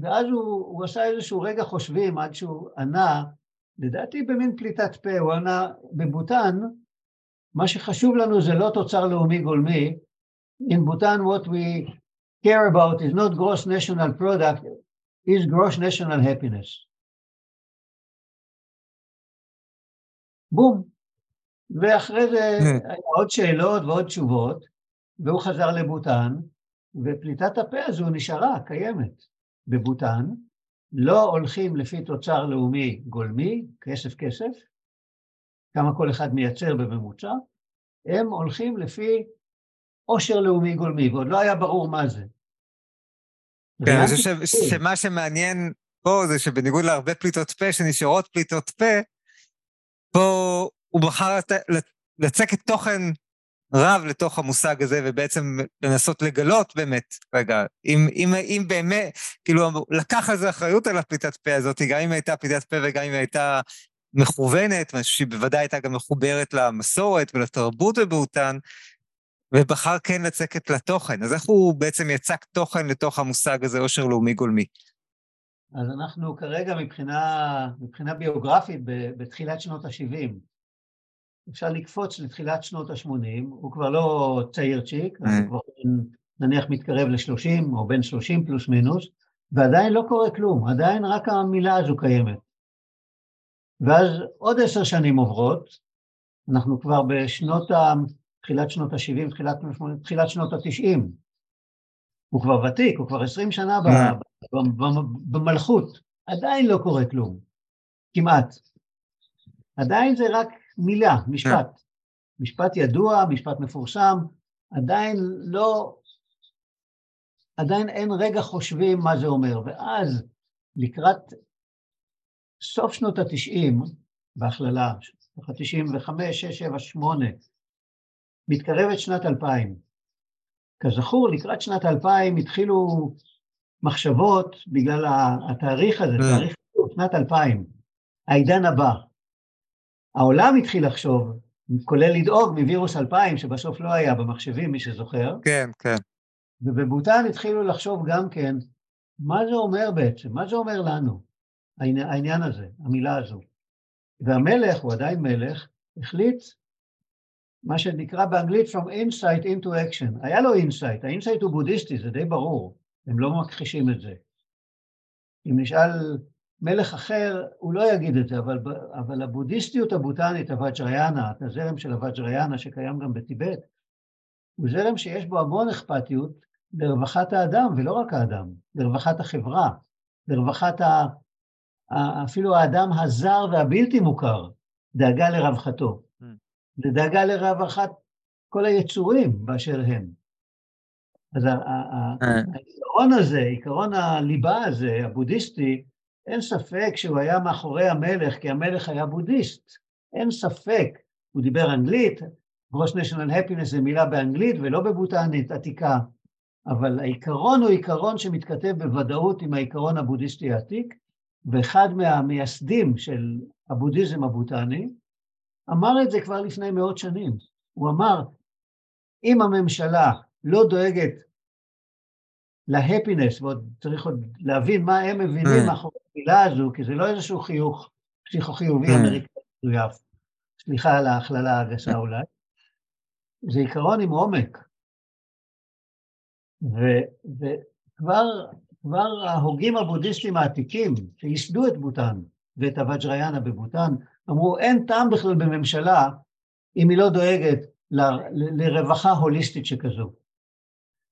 ואז הוא, הוא עשה איזשהו רגע חושבים עד שהוא ענה, לדעתי במין פליטת פה, הוא ענה, בבוטן, מה שחשוב לנו זה לא תוצר לאומי גולמי, in Bhutan what we care about is not gross national product, is gross national happiness. בום. ואחרי זה hmm. היה עוד שאלות ועוד תשובות, והוא חזר לבוטן, ופליטת הפה הזו נשארה, קיימת. בבוטן, לא הולכים לפי תוצר לאומי גולמי, כסף כסף, כמה כל אחד מייצר בממוצע, הם הולכים לפי עושר לאומי גולמי, ועוד לא היה ברור מה זה. כן, אני חושב שמה שמעניין פה זה שבניגוד להרבה פליטות פה שנשארות פליטות פה, פה הוא בחר לצקת תוכן רב לתוך המושג הזה, ובעצם לנסות לגלות באמת, רגע, אם, אם, אם באמת, כאילו, לקח על זה אחריות על הפליטת פה הזאת, גם אם הייתה פליטת פה וגם אם הייתה מכוונת, שהיא בוודאי הייתה גם מחוברת למסורת ולתרבות בבהוטן, ובחר כן לצקת לתוכן. אז איך הוא בעצם יצק תוכן לתוך המושג הזה, עושר לאומי גולמי? אז אנחנו כרגע מבחינה, מבחינה ביוגרפית בתחילת שנות ה-70. אפשר לקפוץ לתחילת שנות ה-80, הוא כבר לא צעיר צ'יק, הוא כבר נניח מתקרב ל-30 או בין 30 פלוס מינוס, ועדיין לא קורה כלום, עדיין רק המילה הזו קיימת. ואז עוד עשר שנים עוברות, אנחנו כבר בשנות ה... תחילת שנות ה-70, תחילת, תחילת שנות ה-90. הוא כבר ותיק, הוא כבר 20 שנה במלכות, עדיין לא קורה כלום, כמעט. עדיין זה רק מילה, משפט. משפט ידוע, משפט מפורסם, עדיין לא, עדיין אין רגע חושבים מה זה אומר. ואז לקראת סוף שנות התשעים, בהכללה, תשעים וחמש, שש, שבע, שמונה, מתקרבת שנת אלפיים. כזכור, לקראת שנת אלפיים התחילו מחשבות בגלל התאריך הזה, mm. תאריך שנת אלפיים, העידן הבא. העולם התחיל לחשוב, כולל לדאוג מווירוס 2000, שבסוף לא היה במחשבים, מי שזוכר. כן, כן. ובבהוטן התחילו לחשוב גם כן, מה זה אומר בעצם? מה זה אומר לנו, העניין הזה, המילה הזו? והמלך, הוא עדיין מלך, החליט מה שנקרא באנגלית From Insight into Action. היה לו insight, ה insight הוא בודהיסטי, זה די ברור, הם לא מכחישים את זה. אם נשאל מלך אחר, הוא לא יגיד את זה, אבל, אבל הבודהיסטיות הבוטנית, הוואג'ריאנה, הזרם של הוואג'ריאנה שקיים גם בטיבט, הוא זרם שיש בו המון אכפתיות לרווחת האדם, ולא רק האדם, לרווחת החברה, לרווחת ה... אפילו האדם הזר והבלתי מוכר, דאגה לרווחתו. Mm. לדאגה לרווחת כל היצורים באשר הם. אז אה. העיקרון הזה, עיקרון הליבה הזה, הבודהיסטי, אין ספק שהוא היה מאחורי המלך, כי המלך היה בודהיסט. אין ספק. הוא דיבר אנגלית, גרוס national happiness זה מילה באנגלית ולא בבוטנית עתיקה, אבל העיקרון הוא עיקרון שמתכתב בוודאות עם העיקרון הבודהיסטי העתיק, ואחד מהמייסדים של הבודהיזם הבוטני אמר את זה כבר לפני מאות שנים. הוא אמר, אם הממשלה לא דואגת להפינס, ועוד צריך עוד להבין מה הם מבינים mm. מאחורי המילה הזו, כי זה לא איזשהו חיוך פסיכו-חיובי mm. אמריקאי מזויף, סליחה על ההכללה הגסה mm. אולי, זה עיקרון עם עומק. וכבר ההוגים הבודהיסטים העתיקים, שייסדו את בוטן ואת הוואג'ריאנה בבוטן, אמרו, אין טעם בכלל בממשלה אם היא לא דואגת ל, ל, לרווחה הוליסטית שכזו.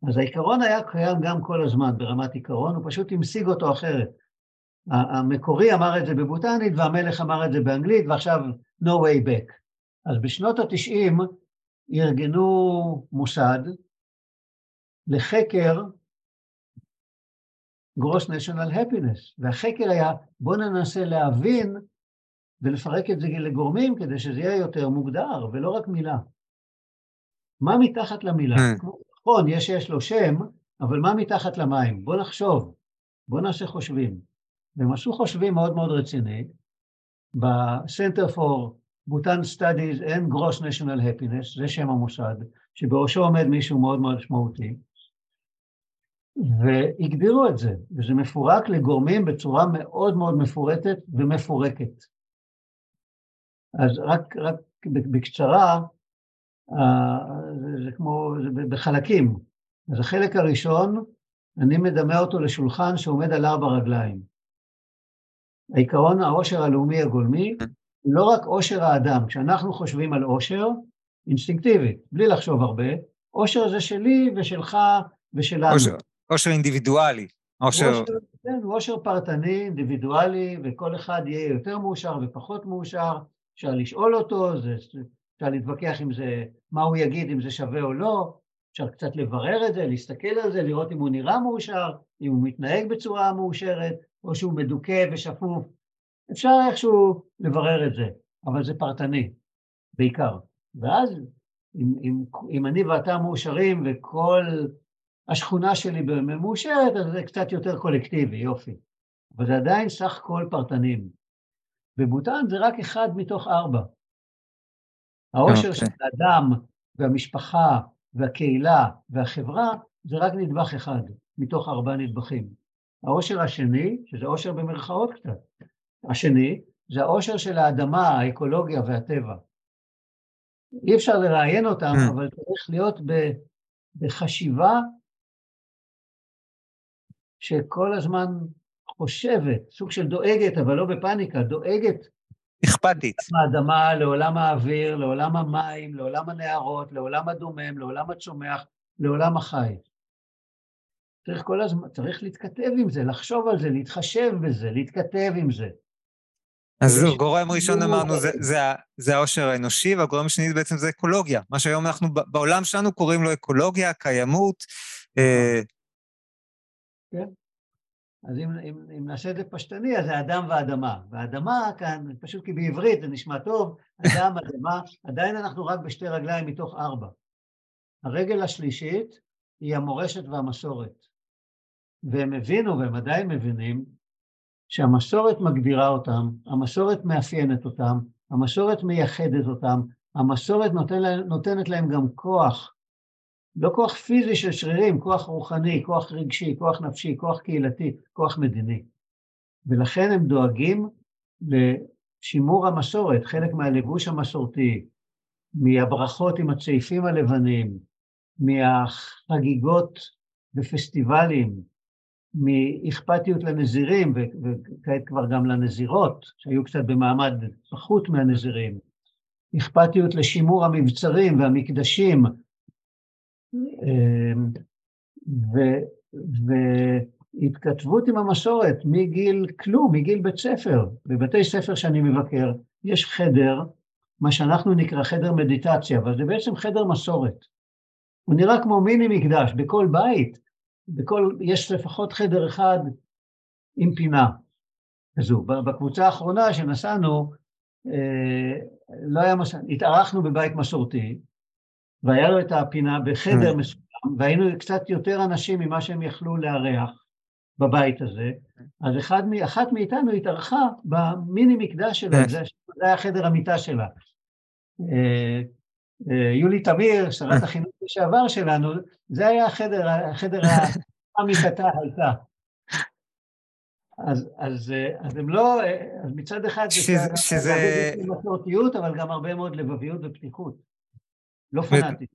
אז העיקרון היה קיים גם כל הזמן ברמת עיקרון, הוא פשוט המשיג אותו אחרת. המקורי אמר את זה בבוטנית והמלך אמר את זה באנגלית, ועכשיו no way back. אז בשנות התשעים ארגנו מוסד לחקר גרוס national happiness, והחקר היה בואו ננסה להבין ולפרק את זה לגורמים כדי שזה יהיה יותר מוגדר, ולא רק מילה. מה מתחת למילה? Hmm. נכון, יש שיש לו שם, אבל מה מתחת למים? בוא נחשוב, בוא נעשה חושבים. והם עשו חושבים מאוד מאוד רציני, ב-Center for Bhutan Studies and Gross National Happiness, זה שם המוסד, שבראשו עומד מישהו מאוד מאוד משמעותי, והגדירו את זה, וזה מפורק לגורמים בצורה מאוד מאוד מפורטת ומפורקת. אז רק, רק בקצרה, זה כמו, זה בחלקים. אז החלק הראשון, אני מדמה אותו לשולחן שעומד על ארבע רגליים. העיקרון העושר הלאומי הגולמי הוא לא רק עושר האדם, כשאנחנו חושבים על עושר, אינסטינקטיבית, בלי לחשוב הרבה, עושר זה שלי ושלך ושלנו. עושר, עושר אינדיבידואלי. עושר... עושר, כן, עושר פרטני, אינדיבידואלי, וכל אחד יהיה יותר מאושר ופחות מאושר, אפשר לשאול אותו, זה, אפשר להתווכח אם זה, מה הוא יגיד, אם זה שווה או לא, אפשר קצת לברר את זה, להסתכל על זה, לראות אם הוא נראה מאושר, אם הוא מתנהג בצורה מאושרת, או שהוא מדוכא ושפוף. אפשר איכשהו לברר את זה, אבל זה פרטני, בעיקר. ואז אם, אם, אם אני ואתה מאושרים וכל השכונה שלי מאושרת, אז זה קצת יותר קולקטיבי, יופי. אבל זה עדיין סך כל פרטנים. ובוטן זה רק אחד מתוך ארבע. העושר okay. אוקיי. של האדם והמשפחה והקהילה והחברה זה רק נדבך אחד מתוך ארבעה נדבכים. העושר השני, שזה עושר במרכאות קצת, השני זה העושר של האדמה, האקולוגיה והטבע. אי אפשר לראיין אותם, mm. אבל צריך להיות בחשיבה שכל הזמן חושבת, סוג של דואגת, אבל לא בפאניקה, דואגת. אכפתית. לעולם האדמה, לעולם האוויר, לעולם המים, לעולם הנהרות, לעולם הדומם, לעולם הצומח, לעולם החי. צריך כל הזמן, צריך להתכתב עם זה, לחשוב על זה, להתחשב בזה, להתכתב עם זה. אז גורם ראשון אמרנו זה, זה, זה העושר האנושי, והגורם השני בעצם זה אקולוגיה. מה שהיום אנחנו בעולם שלנו קוראים לו אקולוגיה, קיימות. אה, כן. אז אם, אם, אם נעשה את זה פשטני, אז זה אדם ואדמה. והאדמה כאן, פשוט כי בעברית זה נשמע טוב, אדם, <laughs> אדמה, עדיין אנחנו רק בשתי רגליים מתוך ארבע. הרגל השלישית היא המורשת והמסורת. והם הבינו, והם עדיין מבינים, שהמסורת מגדירה אותם, המסורת מאפיינת אותם, המסורת מייחדת אותם, המסורת נותנת להם גם כוח, לא כוח פיזי של שרירים, כוח רוחני, כוח רגשי, כוח נפשי, כוח קהילתי, כוח מדיני. ולכן הם דואגים לשימור המסורת, חלק מהלבוש המסורתי, מהברכות עם הצעיפים הלבנים, מהחגיגות בפסטיבלים, מאכפתיות לנזירים, וכעת כבר גם לנזירות, שהיו קצת במעמד פחות מהנזירים, אכפתיות לשימור המבצרים והמקדשים, ו, והתכתבות עם המסורת מגיל כלום, מגיל בית ספר. בבתי ספר שאני מבקר, יש חדר, מה שאנחנו נקרא חדר מדיטציה, אבל זה בעצם חדר מסורת. הוא נראה כמו מיני מקדש, בכל בית, בכל, יש לפחות חדר אחד עם פינה כזו. בקבוצה האחרונה שנסענו, אה, לא היה מס... התארחנו בבית מסורתי, והיה לו את הפינה בחדר mm. מסוים, והיינו קצת יותר אנשים ממה שהם יכלו לארח בבית הזה, אז אחד, אחת מאיתנו התארחה במיני מקדש שלה. זה, זה היה חדר המיטה שלה. אה, אה, יולי תמיר, שרת. החינוך לשעבר שלנו, זה היה החדר, החדר <laughs> המיטתה הייתה. אז, אז, אז הם לא, אז מצד אחד שזה... שזה... מסורתיות, אבל גם הרבה מאוד לבביות ופתיחות. לא פנאטית.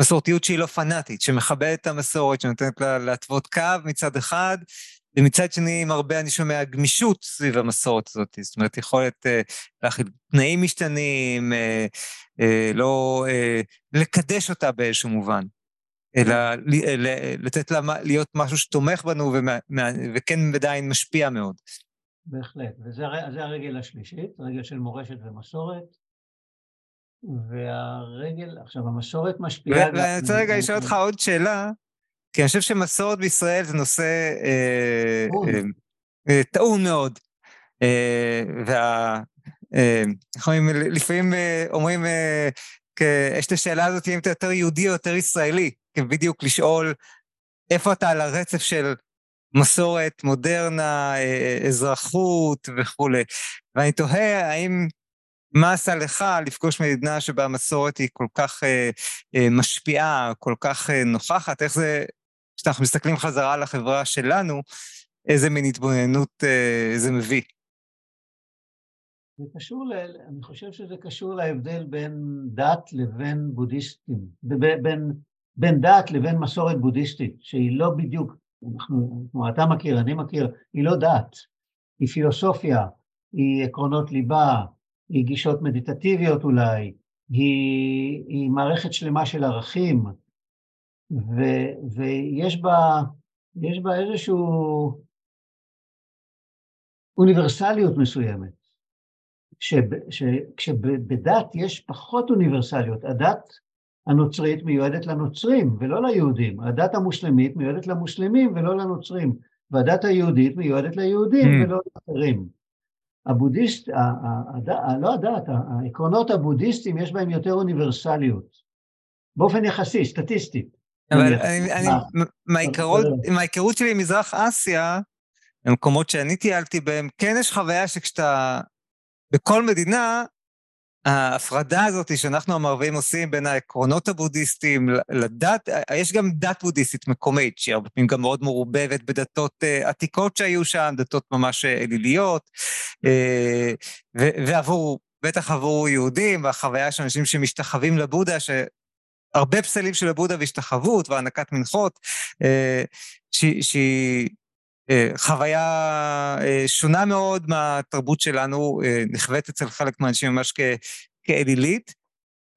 מסורתיות שהיא לא פנאטית, שמכבדת את המסורת, שנותנת לה להתוות קו מצד אחד, ומצד שני, עם הרבה, אני שומע, גמישות סביב המסורת הזאת. זאת אומרת, יכולת uh, להכיל תנאים משתנים, uh, uh, לא uh, לקדש אותה באיזשהו מובן, אלא לתת לה להיות משהו שתומך בנו ומה, וכן עדיין משפיע מאוד. בהחלט, וזה הרגל השלישית, רגל של מורשת ומסורת. והרגל, עכשיו המסורת משפיעה... ואני רוצה רגע לשאול אותך עוד שאלה, כי אני חושב שמסורת בישראל זה נושא אה, אה, אה, טעון מאוד. וה... לפעמים אומרים, יש את השאלה הזאת אם אתה יותר יהודי או יותר ישראלי, בדיוק לשאול איפה אתה על הרצף של מסורת, מודרנה, אזרחות וכולי. ואני תוהה האם מה עשה לך לפגוש מדינה שבה המסורת היא כל כך אה, אה, משפיעה, כל כך אה, נוכחת? איך זה, כשאנחנו מסתכלים חזרה על החברה שלנו, איזה מין התבוננות אה, זה מביא? זה קשור, ל, אני חושב שזה קשור להבדל בין דת לבין בודהיסטים, בין, בין דת לבין מסורת בודהיסטית, שהיא לא בדיוק, אנחנו, כמו אתה מכיר, אני מכיר, היא לא דת, היא פילוסופיה, היא עקרונות ליבה, היא גישות מדיטטיביות אולי, היא, היא מערכת שלמה של ערכים, ו, ויש בה, יש בה איזושהי אוניברסליות מסוימת, כשבדת יש פחות אוניברסליות, הדת הנוצרית מיועדת לנוצרים ולא ליהודים, הדת המוסלמית מיועדת למוסלמים ולא לנוצרים, והדת היהודית מיועדת ליהודים mm. ולא לאחרים. הבודהיסט. לא הדת, העקרונות הבודהיסטיים יש בהם יותר אוניברסליות, באופן יחסי, סטטיסטית. אבל מההיכרות שלי עם מזרח אסיה, במקומות שאני טיילתי בהם, כן יש חוויה שכשאתה, בכל מדינה, ההפרדה הזאת שאנחנו המערבים עושים בין העקרונות הבודהיסטיים לדת, יש גם דת בודהיסטית מקומית, שהיא הרבה פעמים גם מאוד מעורבבת בדתות uh, עתיקות שהיו שם, דתות ממש אה, אליליות, uh, ועבור, בטח עבור יהודים, והחוויה של אנשים שמשתחווים לבודה, שהרבה פסלים של הבודה והשתחוות והענקת מנחות, שהיא... חוויה שונה מאוד מהתרבות שלנו, נחווית אצל חלק מהאנשים ממש כ, כאלילית,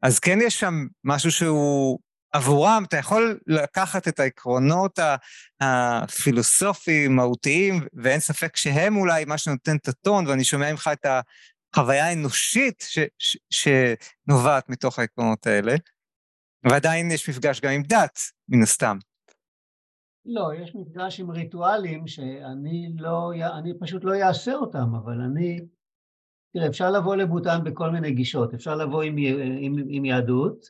אז כן יש שם משהו שהוא עבורם, אתה יכול לקחת את העקרונות הפילוסופיים, מהותיים, ואין ספק שהם אולי מה שנותן את הטון, ואני שומע ממך את החוויה האנושית ש, ש, שנובעת מתוך העקרונות האלה, ועדיין יש מפגש גם עם דת, מן הסתם. לא, יש מפגש עם ריטואלים שאני לא, אני פשוט לא אעשה אותם, אבל אני, תראה, אפשר לבוא לבוטן בכל מיני גישות, אפשר לבוא עם, עם, עם יהדות,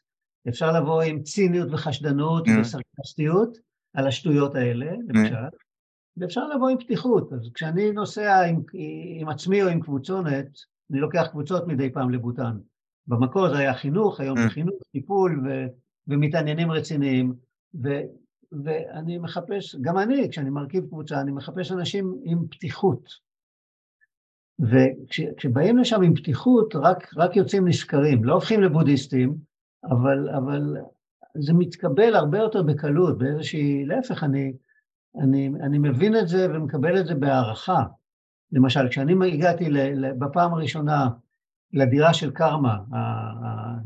אפשר לבוא עם ציניות וחשדנות mm. וסרקסטיות על השטויות האלה, למשל, mm. ואפשר לבוא עם פתיחות. אז כשאני נוסע עם, עם עצמי או עם קבוצונת, אני לוקח קבוצות מדי פעם לבוטן. במקור זה היה חינוך, היום זה mm. חינוך, טיפול ו, ומתעניינים רציניים, ו, ואני מחפש, גם אני, כשאני מרכיב קבוצה, אני מחפש אנשים עם פתיחות. וכשבאים לשם עם פתיחות, רק, רק יוצאים נשכרים, לא הופכים לבודהיסטים, אבל, אבל זה מתקבל הרבה יותר בקלות, באיזושהי, להפך, אני, אני, אני מבין את זה ומקבל את זה בהערכה. למשל, כשאני הגעתי ל, ל, בפעם הראשונה לדירה של קרמה,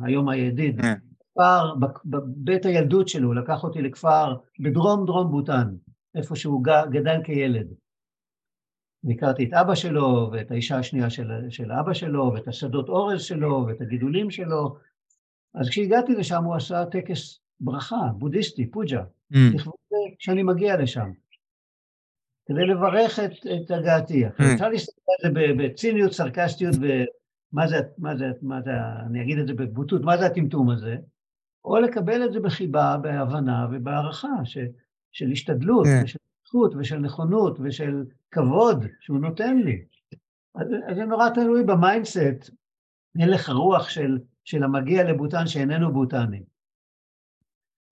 היום הידיד, כן. כפר, בבית הילדות שלו, לקח אותי לכפר בדרום דרום בוטן, איפה שהוא גדל כילד. והכרתי את אבא שלו, ואת האישה השנייה של, של אבא שלו, ואת השדות אורז שלו, ואת הגידולים שלו. אז כשהגעתי לשם הוא עשה טקס ברכה, בודהיסטי, פוג'ה, אממ. כשאני מגיע לשם, כדי לברך את, את הגעתי. אממ. אפשר להסתכל על זה בציניות, סרקסטיות, ומה זה, מה זה, מה זה, אני אגיד את זה בבוטות, מה זה הטמטום הזה? או לקבל את זה בחיבה, בהבנה ובהערכה ש, של השתדלות, yeah. כן. ושל זכות ושל נכונות ושל כבוד שהוא נותן לי. אז, אז זה נורא תלוי ב mindset, הלך הרוח של, של המגיע לבוטן שאיננו בוטני.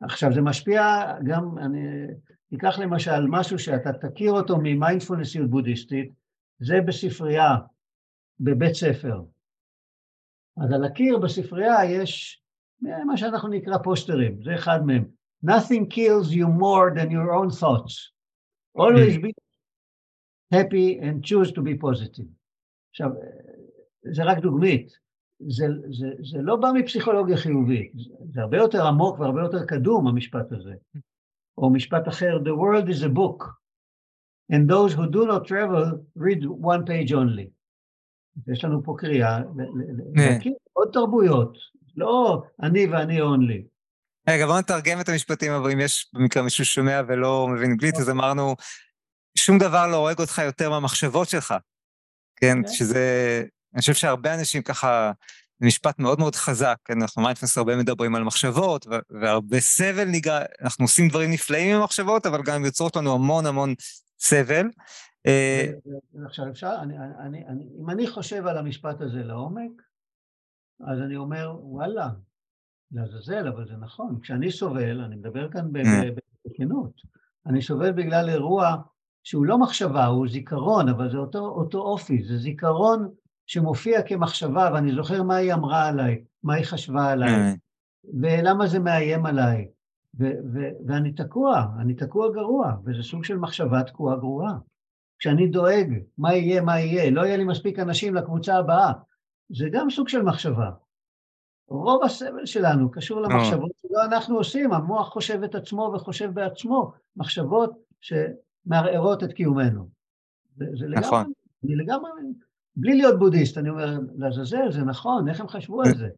עכשיו זה משפיע גם, אני אקח למשל משהו שאתה תכיר אותו ממיינדפולנסיות בודהיסטית, זה בספרייה, בבית ספר. אז על הקיר בספרייה יש מה שאנחנו נקרא פוסטרים, זה אחד מהם. Nothing kills you more than your own thoughts. Always be happy and choose to be positive. עכשיו, זה רק דוגמית. זה, זה, זה לא בא מפסיכולוגיה חיובית, זה הרבה יותר עמוק והרבה יותר קדום, המשפט הזה. או משפט אחר, The world is a book, and those who do not travel read one page only. יש לנו פה קריאה להכיר עוד תרבויות, לא אני ואני אונלי. רגע, בוא נתרגם את המשפטים הבאים, יש במקרה מישהו שומע ולא מבין אנגלית, אז אמרנו, שום דבר לא הורג אותך יותר מהמחשבות שלך, כן? אוקיי. שזה, אני חושב שהרבה אנשים ככה, זה משפט מאוד מאוד חזק, כן? אנחנו מיינדפולנס הרבה מדברים על מחשבות, והרבה סבל ניגע, אנחנו עושים דברים נפלאים עם המחשבות, אבל גם יוצרות לנו המון המון סבל. אה, עכשיו אפשר, אני, אני, אני, אם אני חושב על המשפט הזה לעומק, אז אני אומר, וואלה, לעזאזל, אבל זה נכון. כשאני סובל, אני מדבר כאן אממ. בכנות, אני סובל בגלל אירוע שהוא לא מחשבה, הוא זיכרון, אבל זה אותו, אותו אופי, זה זיכרון שמופיע כמחשבה, ואני זוכר מה היא אמרה עליי, מה היא חשבה עליי, mm. ולמה זה מאיים עליי. ו- ו- ואני תקוע, אני תקוע גרוע, וזה סוג של מחשבה תקועה גרועה. כשאני דואג מה יהיה, מה יהיה, לא יהיה לי מספיק אנשים לקבוצה הבאה, זה גם סוג של מחשבה. רוב הסבל שלנו קשור למחשבות שלא אנחנו עושים, המוח חושב את עצמו וחושב בעצמו, מחשבות שמערערות את קיומנו. זה לגמרי, נכון. אני לגמרי, בלי להיות בודהיסט, אני אומר, לעזאזל, זה נכון, איך הם חשבו על זה?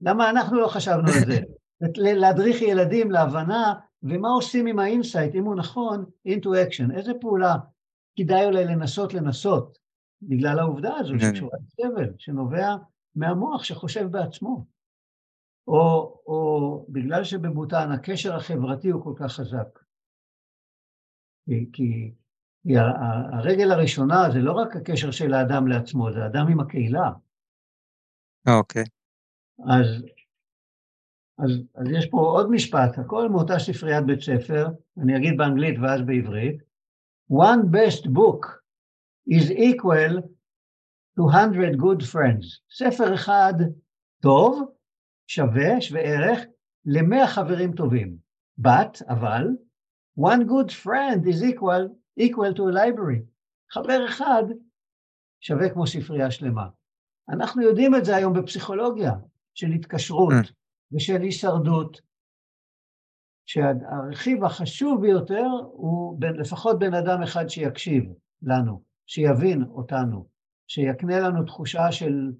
למה אנחנו לא חשבנו על זה? <laughs> להדריך ילדים להבנה, ומה עושים עם ה insight, אם הוא נכון, into action, איזה פעולה כדאי אולי לנסות לנסות, בגלל העובדה הזו כן. שקשורה לסבל, שנובע מהמוח שחושב בעצמו. או, או בגלל שבבהוטן הקשר החברתי הוא כל כך חזק. כי, כי, כי הרגל הראשונה זה לא רק הקשר של האדם לעצמו, זה האדם עם הקהילה. אוקיי. אז, אז, אז יש פה עוד משפט, הכל מאותה ספריית בית ספר, אני אגיד באנגלית ואז בעברית. One best book is equal to 100 good friends. ספר אחד טוב שווה, שווה ערך, למאה חברים טובים. But, אבל, one good friend is equal, equal to a library. חבר אחד שווה כמו ספרייה שלמה. אנחנו יודעים את זה היום בפסיכולוגיה, של התקשרות Mm. ושל הישרדות, שהרכיב החשוב ביותר הוא בין, לפחות בן אדם אחד שיקשיב לנו, שיבין אותנו, שיקנה לנו תחושה של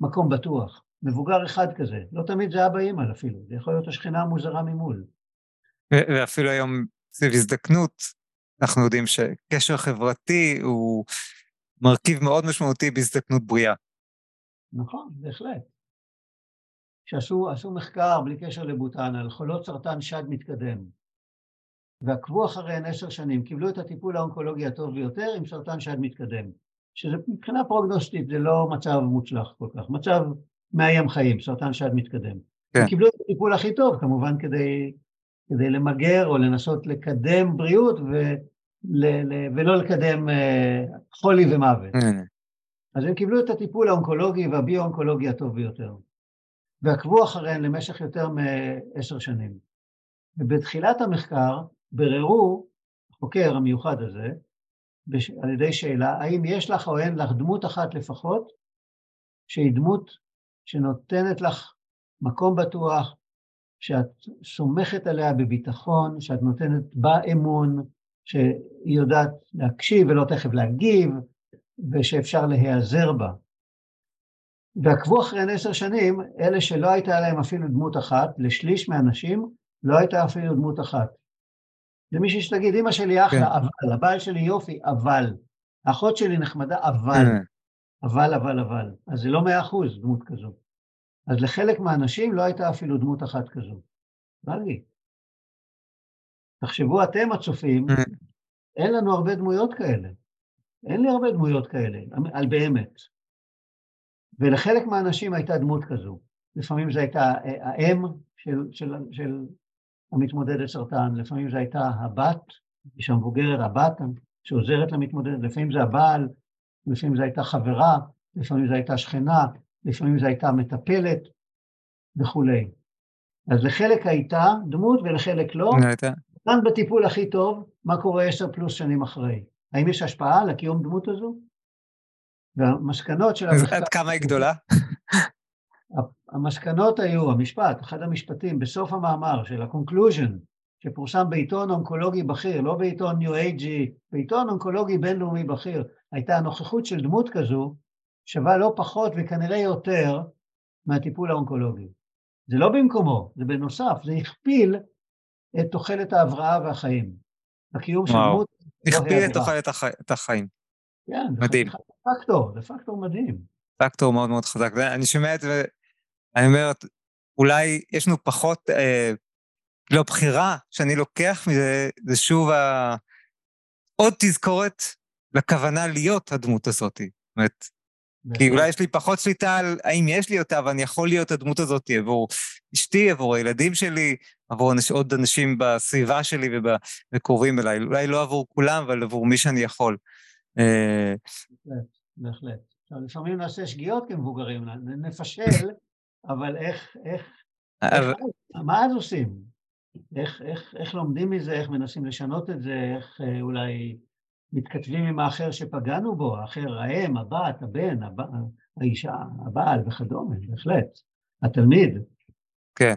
מקום בטוח. מבוגר אחד כזה, לא תמיד זה אבא אימא אפילו, זה יכול להיות השכנה המוזרה ממול. ואפילו היום סביב הזדקנות, אנחנו יודעים שקשר חברתי הוא מרכיב מאוד משמעותי בהזדקנות בריאה. נכון, בהחלט. שעשו עשו מחקר בלי קשר לבוטן על חולות סרטן שד מתקדם, ועקבו אחריהן עשר שנים, קיבלו את הטיפול האונקולוגי הטוב ביותר עם סרטן שד מתקדם, שזה מבחינה פרוגנוסטית זה לא מצב מוצלח כל כך, מצב מאיים חיים, סרטן שד מתקדם. כן. הם קיבלו את הטיפול הכי טוב, כמובן כדי, כדי למגר או לנסות לקדם בריאות ו, ל, ל, ולא לקדם אה, חולי ומוות. אז הם קיבלו את הטיפול האונקולוגי והביו-אונקולוגי הטוב ביותר, ועקבו אחריהם למשך יותר מעשר שנים. ובתחילת המחקר בררו, החוקר המיוחד הזה, בש... על ידי שאלה, האם יש לך או אין לך דמות אחת לפחות, שהיא דמות שנותנת לך מקום בטוח, שאת סומכת עליה בביטחון, שאת נותנת בה אמון, שהיא יודעת להקשיב ולא תכף להגיב, ושאפשר להיעזר בה. ועקבו אחריהן עשר שנים, אלה שלא הייתה להם אפילו דמות אחת, לשליש מהאנשים לא הייתה אפילו דמות אחת. זה מישהי שתגיד, אמא שלי אחלה, כן. אבל, הבעל שלי יופי, אבל, האחות שלי נחמדה, אבל, הנה, אבל, אבל, אבל. אז זה לא מאה אחוז דמות כזו. אז לחלק מהאנשים לא הייתה אפילו דמות אחת כזו. בא לי. תחשבו אתם הצופים, הנה, אין לנו הרבה דמויות כאלה. אין לי הרבה דמויות כאלה, על באמת. ולחלק מהאנשים הייתה דמות כזו. לפעמים זו הייתה אה, האם של, של, של המתמודדת סרטן, לפעמים זו הייתה הבת, אישה מבוגרת, הבת שעוזרת למתמודדת, לפעמים זה הבעל, לפעמים זו הייתה חברה, לפעמים זו הייתה שכנה, לפעמים זו הייתה מטפלת וכולי. אז לחלק הייתה דמות ולחלק לא. הייתה. כאן בטיפול הכי טוב, מה קורה עשר פלוס שנים אחרי. האם יש השפעה לקיום דמות הזו? והמסקנות של המחקר... עד כמה היא גדולה? המסקנות היו, המשפט, אחד המשפטים, בסוף המאמר של ה-conclusion, שפורסם בעיתון אונקולוגי בכיר, לא בעיתון ניו אייג'י, בעיתון אונקולוגי בינלאומי בכיר, הייתה הנוכחות של דמות כזו, שווה לא פחות וכנראה יותר מהטיפול האונקולוגי. זה לא במקומו, זה בנוסף, זה הכפיל את תוחלת ההבראה והחיים. הקיום של. דמות... לא הכפיל את העברה. תוחלת החי- את החיים. כן, זה מדהים. ח- פקטור, זה פקטור מדהים. פקטור מאוד מאוד חזק. ואני שומע את זה, ואני אומר, אולי יש לנו פחות, אה, לא, בחירה שאני לוקח מזה, זה שוב ה... עוד תזכורת לכוונה להיות הדמות הזאת. זאת אומרת, כי אולי יש לי פחות שליטה על האם יש לי אותה, ואני יכול להיות הדמות הזאת עבור אשתי, עבור הילדים שלי, עבור אנש, עוד אנשים בסביבה שלי וב- וקרובים אליי. אולי לא עבור כולם, אבל עבור מי שאני יכול. אה, בהחלט, בהחלט. עכשיו, לפעמים נעשה שגיאות כמבוגרים, נפשל, אבל איך, איך, אבל- איך, מה אז עושים? איך, איך, איך לומדים מזה, איך מנסים לשנות את זה, איך אה, אולי מתכתבים עם האחר שפגענו בו, האחר, האם, הבת, הבן, הב... האישה, הבעל וכדומה, בהחלט. התלמיד. כן.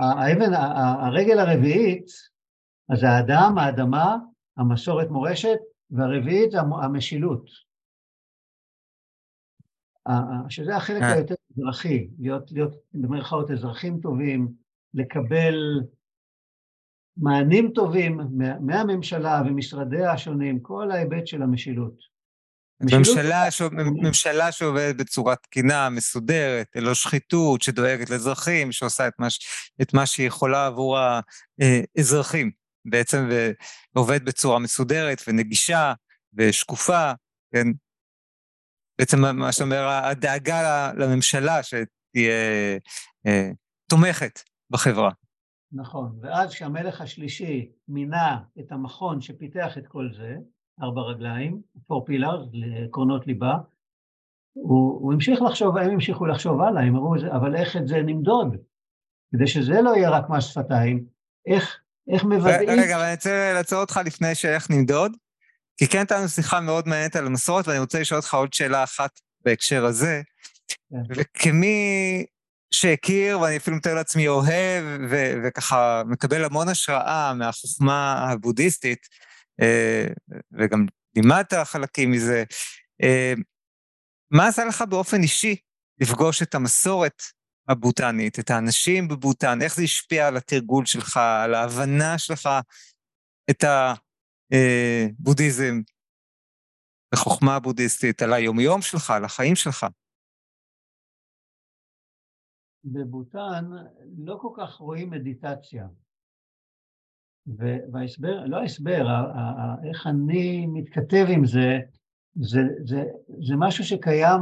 האבן, הרגל הרביעית, אז האדם, האדמה, המסורת מורשת, והרביעית זה המשילות. שזה החלק אה. היותר אזרחי, להיות, להיות במרכאות אזרחים טובים, לקבל מענים טובים מהממשלה ומשרדיה השונים, כל ההיבט של המשילות. ממשלה, ש... ממשלה שעובדת בצורה תקינה, מסודרת, ללא שחיתות, שדואגת לאזרחים, שעושה את מה. את מה שהיא יכולה עבור האזרחים, בעצם, ועובדת בצורה מסודרת ונגישה ושקופה, כן? בעצם מה שאומר, הדאגה לממשלה שתהיה אה, תומכת בחברה. נכון, ואז כשהמלך השלישי מינה את המכון שפיתח את כל זה, ארבע רגליים, four pillars, לעקרונות ליבה, הוא, הוא המשיך לחשוב, הם המשיכו לחשוב הלאה, הם אמרו, אבל איך את זה נמדוד? כדי שזה לא יהיה רק מס שפתיים, איך, איך מוודאים... רגע, אבל אני רוצה לעצור אותך לפני שאיך נמדוד, כי כן הייתה לנו שיחה מאוד מעניינת על המסורת, ואני רוצה לשאול אותך עוד שאלה אחת בהקשר הזה. כן. וכמי שהכיר, ואני אפילו מתאר לעצמי אוהב, ו- וככה מקבל המון השראה מהחוכמה הבודהיסטית, אה, וגם לימדת חלקים מזה. אה, מה עשה לך באופן אישי לפגוש את המסורת הבוטנית, את האנשים בבוטן, איך זה השפיע על התרגול שלך, על ההבנה שלך את הבודהיזם, החוכמה הבודהיסטית, על היומיום שלך, על החיים שלך? בבוטן לא כל כך רואים מדיטציה. וההסבר, לא ההסבר, איך אני מתכתב עם זה, זה, זה, זה משהו שקיים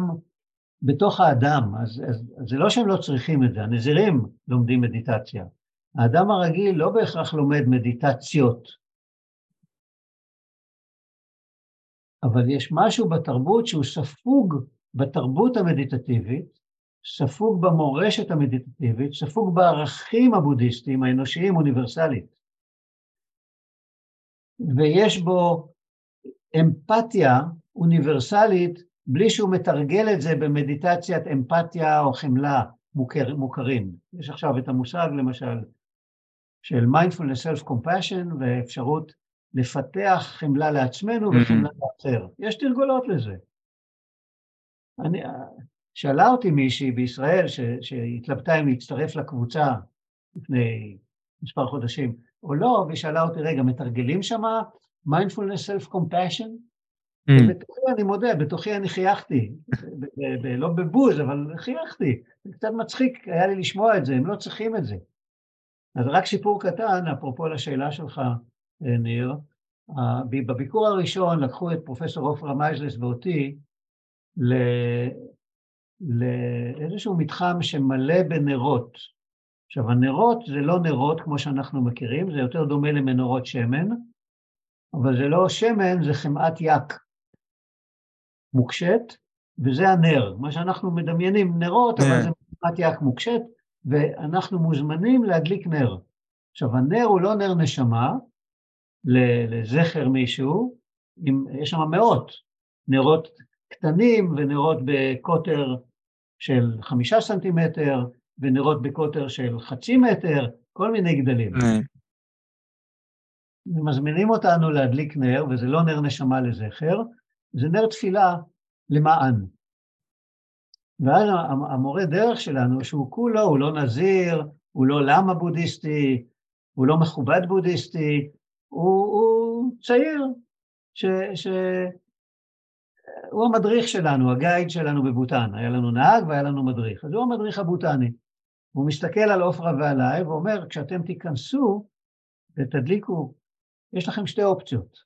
בתוך האדם, אז, אז, אז זה לא שהם לא צריכים את זה, הנזירים לומדים מדיטציה. האדם הרגיל לא בהכרח לומד מדיטציות, אבל יש משהו בתרבות שהוא ספוג בתרבות המדיטטיבית, ספוג במורשת המדיטטיבית, ספוג בערכים הבודהיסטיים האנושיים אוניברסלית. ויש בו אמפתיה אוניברסלית בלי שהוא מתרגל את זה במדיטציית אמפתיה או חמלה מוכר, מוכרים. יש עכשיו את המושג למשל של mindfulness self-compassion ואפשרות לפתח חמלה לעצמנו וחמלה לאחר. יש תרגולות לזה. אני, שאלה אותי מישהי בישראל ש, שהתלבטה אם להצטרף לקבוצה לפני מספר חודשים, או לא, והיא שאלה אותי, רגע, מתרגלים שם mindfulness self compassion? בתוכי אני מודה, בתוכי אני חייכתי, לא בבוז, אבל חייכתי. זה קצת מצחיק היה לי לשמוע את זה, הם לא צריכים את זה. אז רק סיפור קטן, אפרופו לשאלה שלך, ניר, בביקור הראשון לקחו את פרופסור עופרה מייזלס ואותי לאיזשהו מתחם שמלא בנרות. עכשיו, הנרות זה לא נרות כמו שאנחנו מכירים, זה יותר דומה למנורות שמן, אבל זה לא שמן, זה חמאת יק מוקשת, וזה הנר. מה שאנחנו מדמיינים, נרות, אבל כן. זה חמאת יק מוקשת, ואנחנו מוזמנים להדליק נר. עכשיו, הנר הוא לא נר נשמה, לזכר מישהו, יש שם מאות נרות קטנים ונרות בקוטר של חמישה סנטימטר, ונרות בקוטר של חצי מטר, כל מיני גדלים. מזמינים אותנו להדליק נר, וזה לא נר נשמה לזכר, זה נר תפילה למען. ואז המורה דרך שלנו, שהוא כולו, הוא לא נזיר, הוא לא למה בודהיסטי, הוא לא מכובד בודהיסטי, הוא, הוא צעיר, ש, ש, הוא המדריך שלנו, הגייד שלנו בבוטן. היה לנו נהג והיה לנו מדריך. אז הוא המדריך הבוטני. הוא מסתכל על עופרה ועליי ואומר, כשאתם תיכנסו ותדליקו, יש לכם שתי אופציות.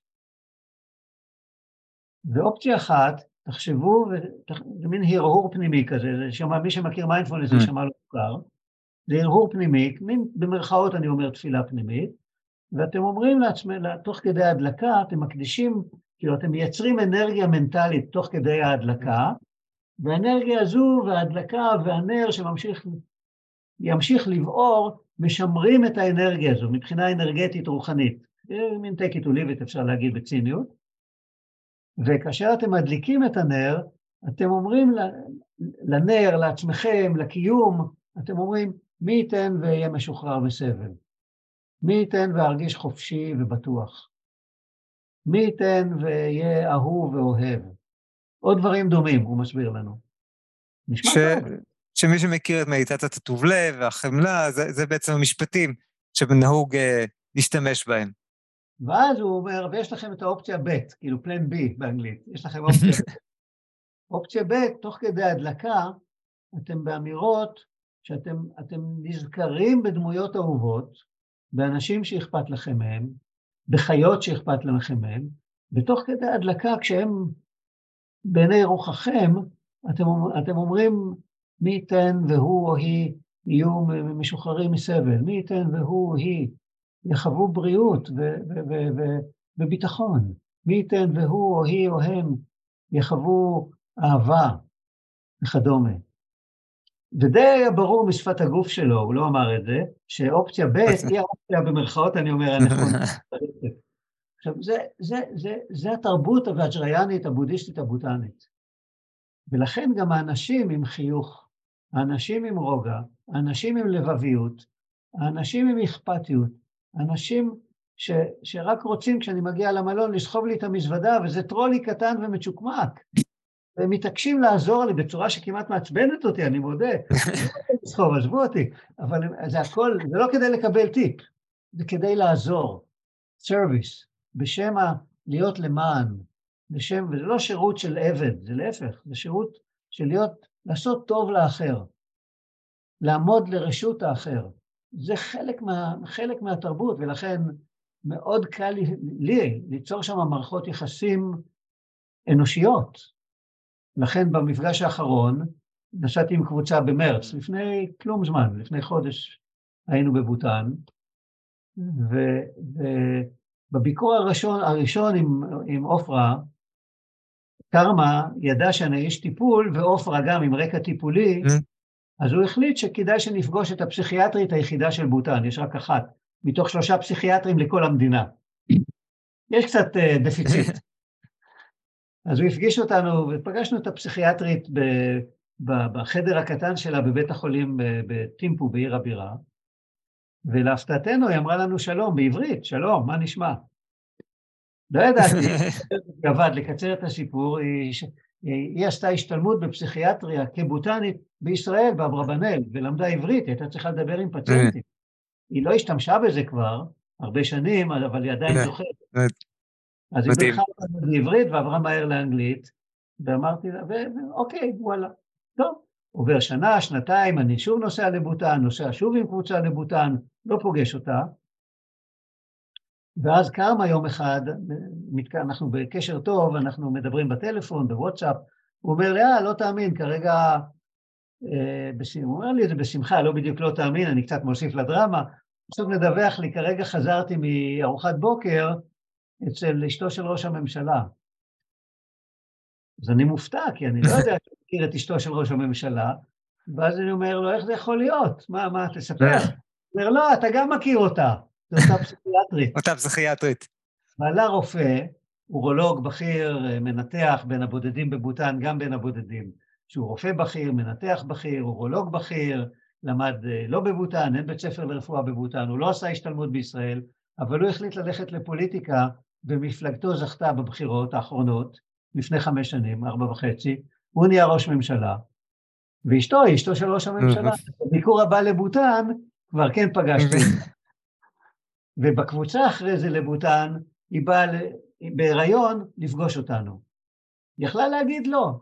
ואופציה אחת, תחשבו, זה מין הרהור פנימי כזה, זה שמע, מי שמכיר מיינדפולנס זה mm. שמע לא מוכר, זה הרהור פנימי, מין במרכאות אני אומר תפילה פנימית, ואתם אומרים לעצמם, תוך כדי ההדלקה, אתם מקדישים, כאילו אתם מייצרים אנרגיה מנטלית תוך כדי ההדלקה, והאנרגיה הזו וההדלקה והנר שממשיך ימשיך לבעור, משמרים את האנרגיה הזו מבחינה אנרגטית רוחנית. מין take it to leave it אפשר להגיד בציניות. וכאשר אתם מדליקים את הנר, אתם אומרים לנר, לעצמכם, לקיום, אתם אומרים, מי ייתן ואהיה משוחרר מסבל? מי ייתן וארגיש חופשי ובטוח? מי ייתן ואהיה אהוב ואוהב? עוד דברים דומים, הוא מסביר לנו. נשמע ש... טוב. שמי שמכיר את מדיטציית הטוב לב והחמלה, זה, זה בעצם המשפטים שנהוג uh, להשתמש בהם. ואז הוא אומר, ויש לכם את האופציה ב', כאילו פלן בי באנגלית, יש לכם אופציה. <laughs> אופציה ב', תוך כדי הדלקה, אתם באמירות שאתם נזכרים בדמויות אהובות, באנשים שאכפת לכם מהם, בחיות שאכפת לכם מהם, ותוך כדי הדלקה, כשהם בעיני רוחכם, אתם, אתם אומרים, מי ייתן והוא או היא יהיו משוחררים מסבל, מי ייתן והוא או היא יחוו בריאות וביטחון, מי ייתן והוא או היא או הם יחוו אהבה וכדומה. ודי ברור משפת הגוף שלו, הוא לא אמר את זה, שאופציה ב' היא האופציה במרכאות, אני אומר, הנכונה. <laughs> עכשיו, זה, זה, זה, זה התרבות הוואג'ריאנית, הבודהיסטית הבוטנית. ולכן גם האנשים עם חיוך, האנשים עם רוגע, האנשים עם לבביות, האנשים עם אכפתיות, אנשים ש, שרק רוצים, כשאני מגיע למלון, לסחוב לי את המזוודה, וזה טרולי קטן ומצ'וקמק. והם מתעקשים לעזור לי בצורה שכמעט מעצבנת אותי, אני מודה. <laughs> לסחוב, עזבו אותי. אבל זה הכל, זה לא כדי לקבל טיפ, זה כדי לעזור. service. בשם ה... להיות למען, בשם, וזה לא שירות של עבד, זה להפך, זה שירות של להיות, לעשות טוב לאחר, לעמוד לרשות האחר. זה חלק, מה, חלק מהתרבות, ולכן מאוד קל לי, לי ליצור שם מערכות יחסים אנושיות. לכן במפגש האחרון נסעתי עם קבוצה במרץ, לפני כלום זמן, לפני חודש היינו בבוטן, ו, ו, בביקור הראשון, הראשון עם, עם עופרה, קרמה ידע שאני איש טיפול, ועופרה גם עם רקע טיפולי, mm. אז הוא החליט שכדאי שנפגוש את הפסיכיאטרית היחידה של בוטן, יש רק אחת, מתוך שלושה פסיכיאטרים לכל המדינה. יש קצת uh, דפיציט. <laughs> אז הוא הפגיש אותנו, ופגשנו את הפסיכיאטרית ב, ב, בחדר הקטן שלה בבית החולים בטימפו, בעיר הבירה, ולהפתעתנו היא אמרה לנו שלום בעברית, שלום, מה נשמע? לא ידעתי, <laughs> גבד, לקצר את הסיפור, היא, היא עשתה השתלמות בפסיכיאטריה כבוטנית בישראל, באברבנאל, ולמדה עברית, היא הייתה צריכה לדבר עם פציינטים. היא לא השתמשה בזה כבר, הרבה שנים, אבל היא עדיין זוכרת. אז היא בירכה אותנו בעברית ועברה מהר לאנגלית, ואמרתי לה, ואוקיי, וואלה, טוב. עובר שנה, שנתיים, אני שוב נוסע לבוטן, נוסע שוב עם קבוצה לבוטן, לא פוגש אותה. ואז קרמה יום אחד, אנחנו בקשר טוב, אנחנו מדברים בטלפון, בוואטסאפ, הוא אומר לי, אה, לא תאמין, כרגע... אה, הוא אומר לי את זה בשמחה, לא בדיוק לא תאמין, אני קצת מוסיף לדרמה, פשוט מדווח לי, כרגע חזרתי מארוחת בוקר אצל אשתו של ראש הממשלה. אז אני מופתע, כי אני לא יודע שאני מכיר את אשתו של ראש הממשלה, ואז אני אומר לו, איך זה יכול להיות? מה, מה, תספר. הוא אומר, לא, אתה גם מכיר אותה, זו אותה פסיכיאטרית. אותה פסיכיאטרית. בעלה רופא, אורולוג בכיר, מנתח בין הבודדים בבוטן, גם בין הבודדים. שהוא רופא בכיר, מנתח בכיר, אורולוג בכיר, למד אה, לא בבוטן, אין בית ספר לרפואה בבוטן, הוא לא עשה השתלמות בישראל, אבל הוא החליט ללכת לפוליטיקה, ומפלגתו זכתה בבחירות האחרונות, לפני חמש שנים, ארבע וחצי, הוא נהיה ראש ממשלה, ואשתו היא אשתו של ראש הממשלה. בביקור הבא לבוטן, כבר כן פגשתי. ובקבוצה אחרי זה לבוטן, היא באה בהיריון לפגוש אותנו. היא יכלה להגיד לא.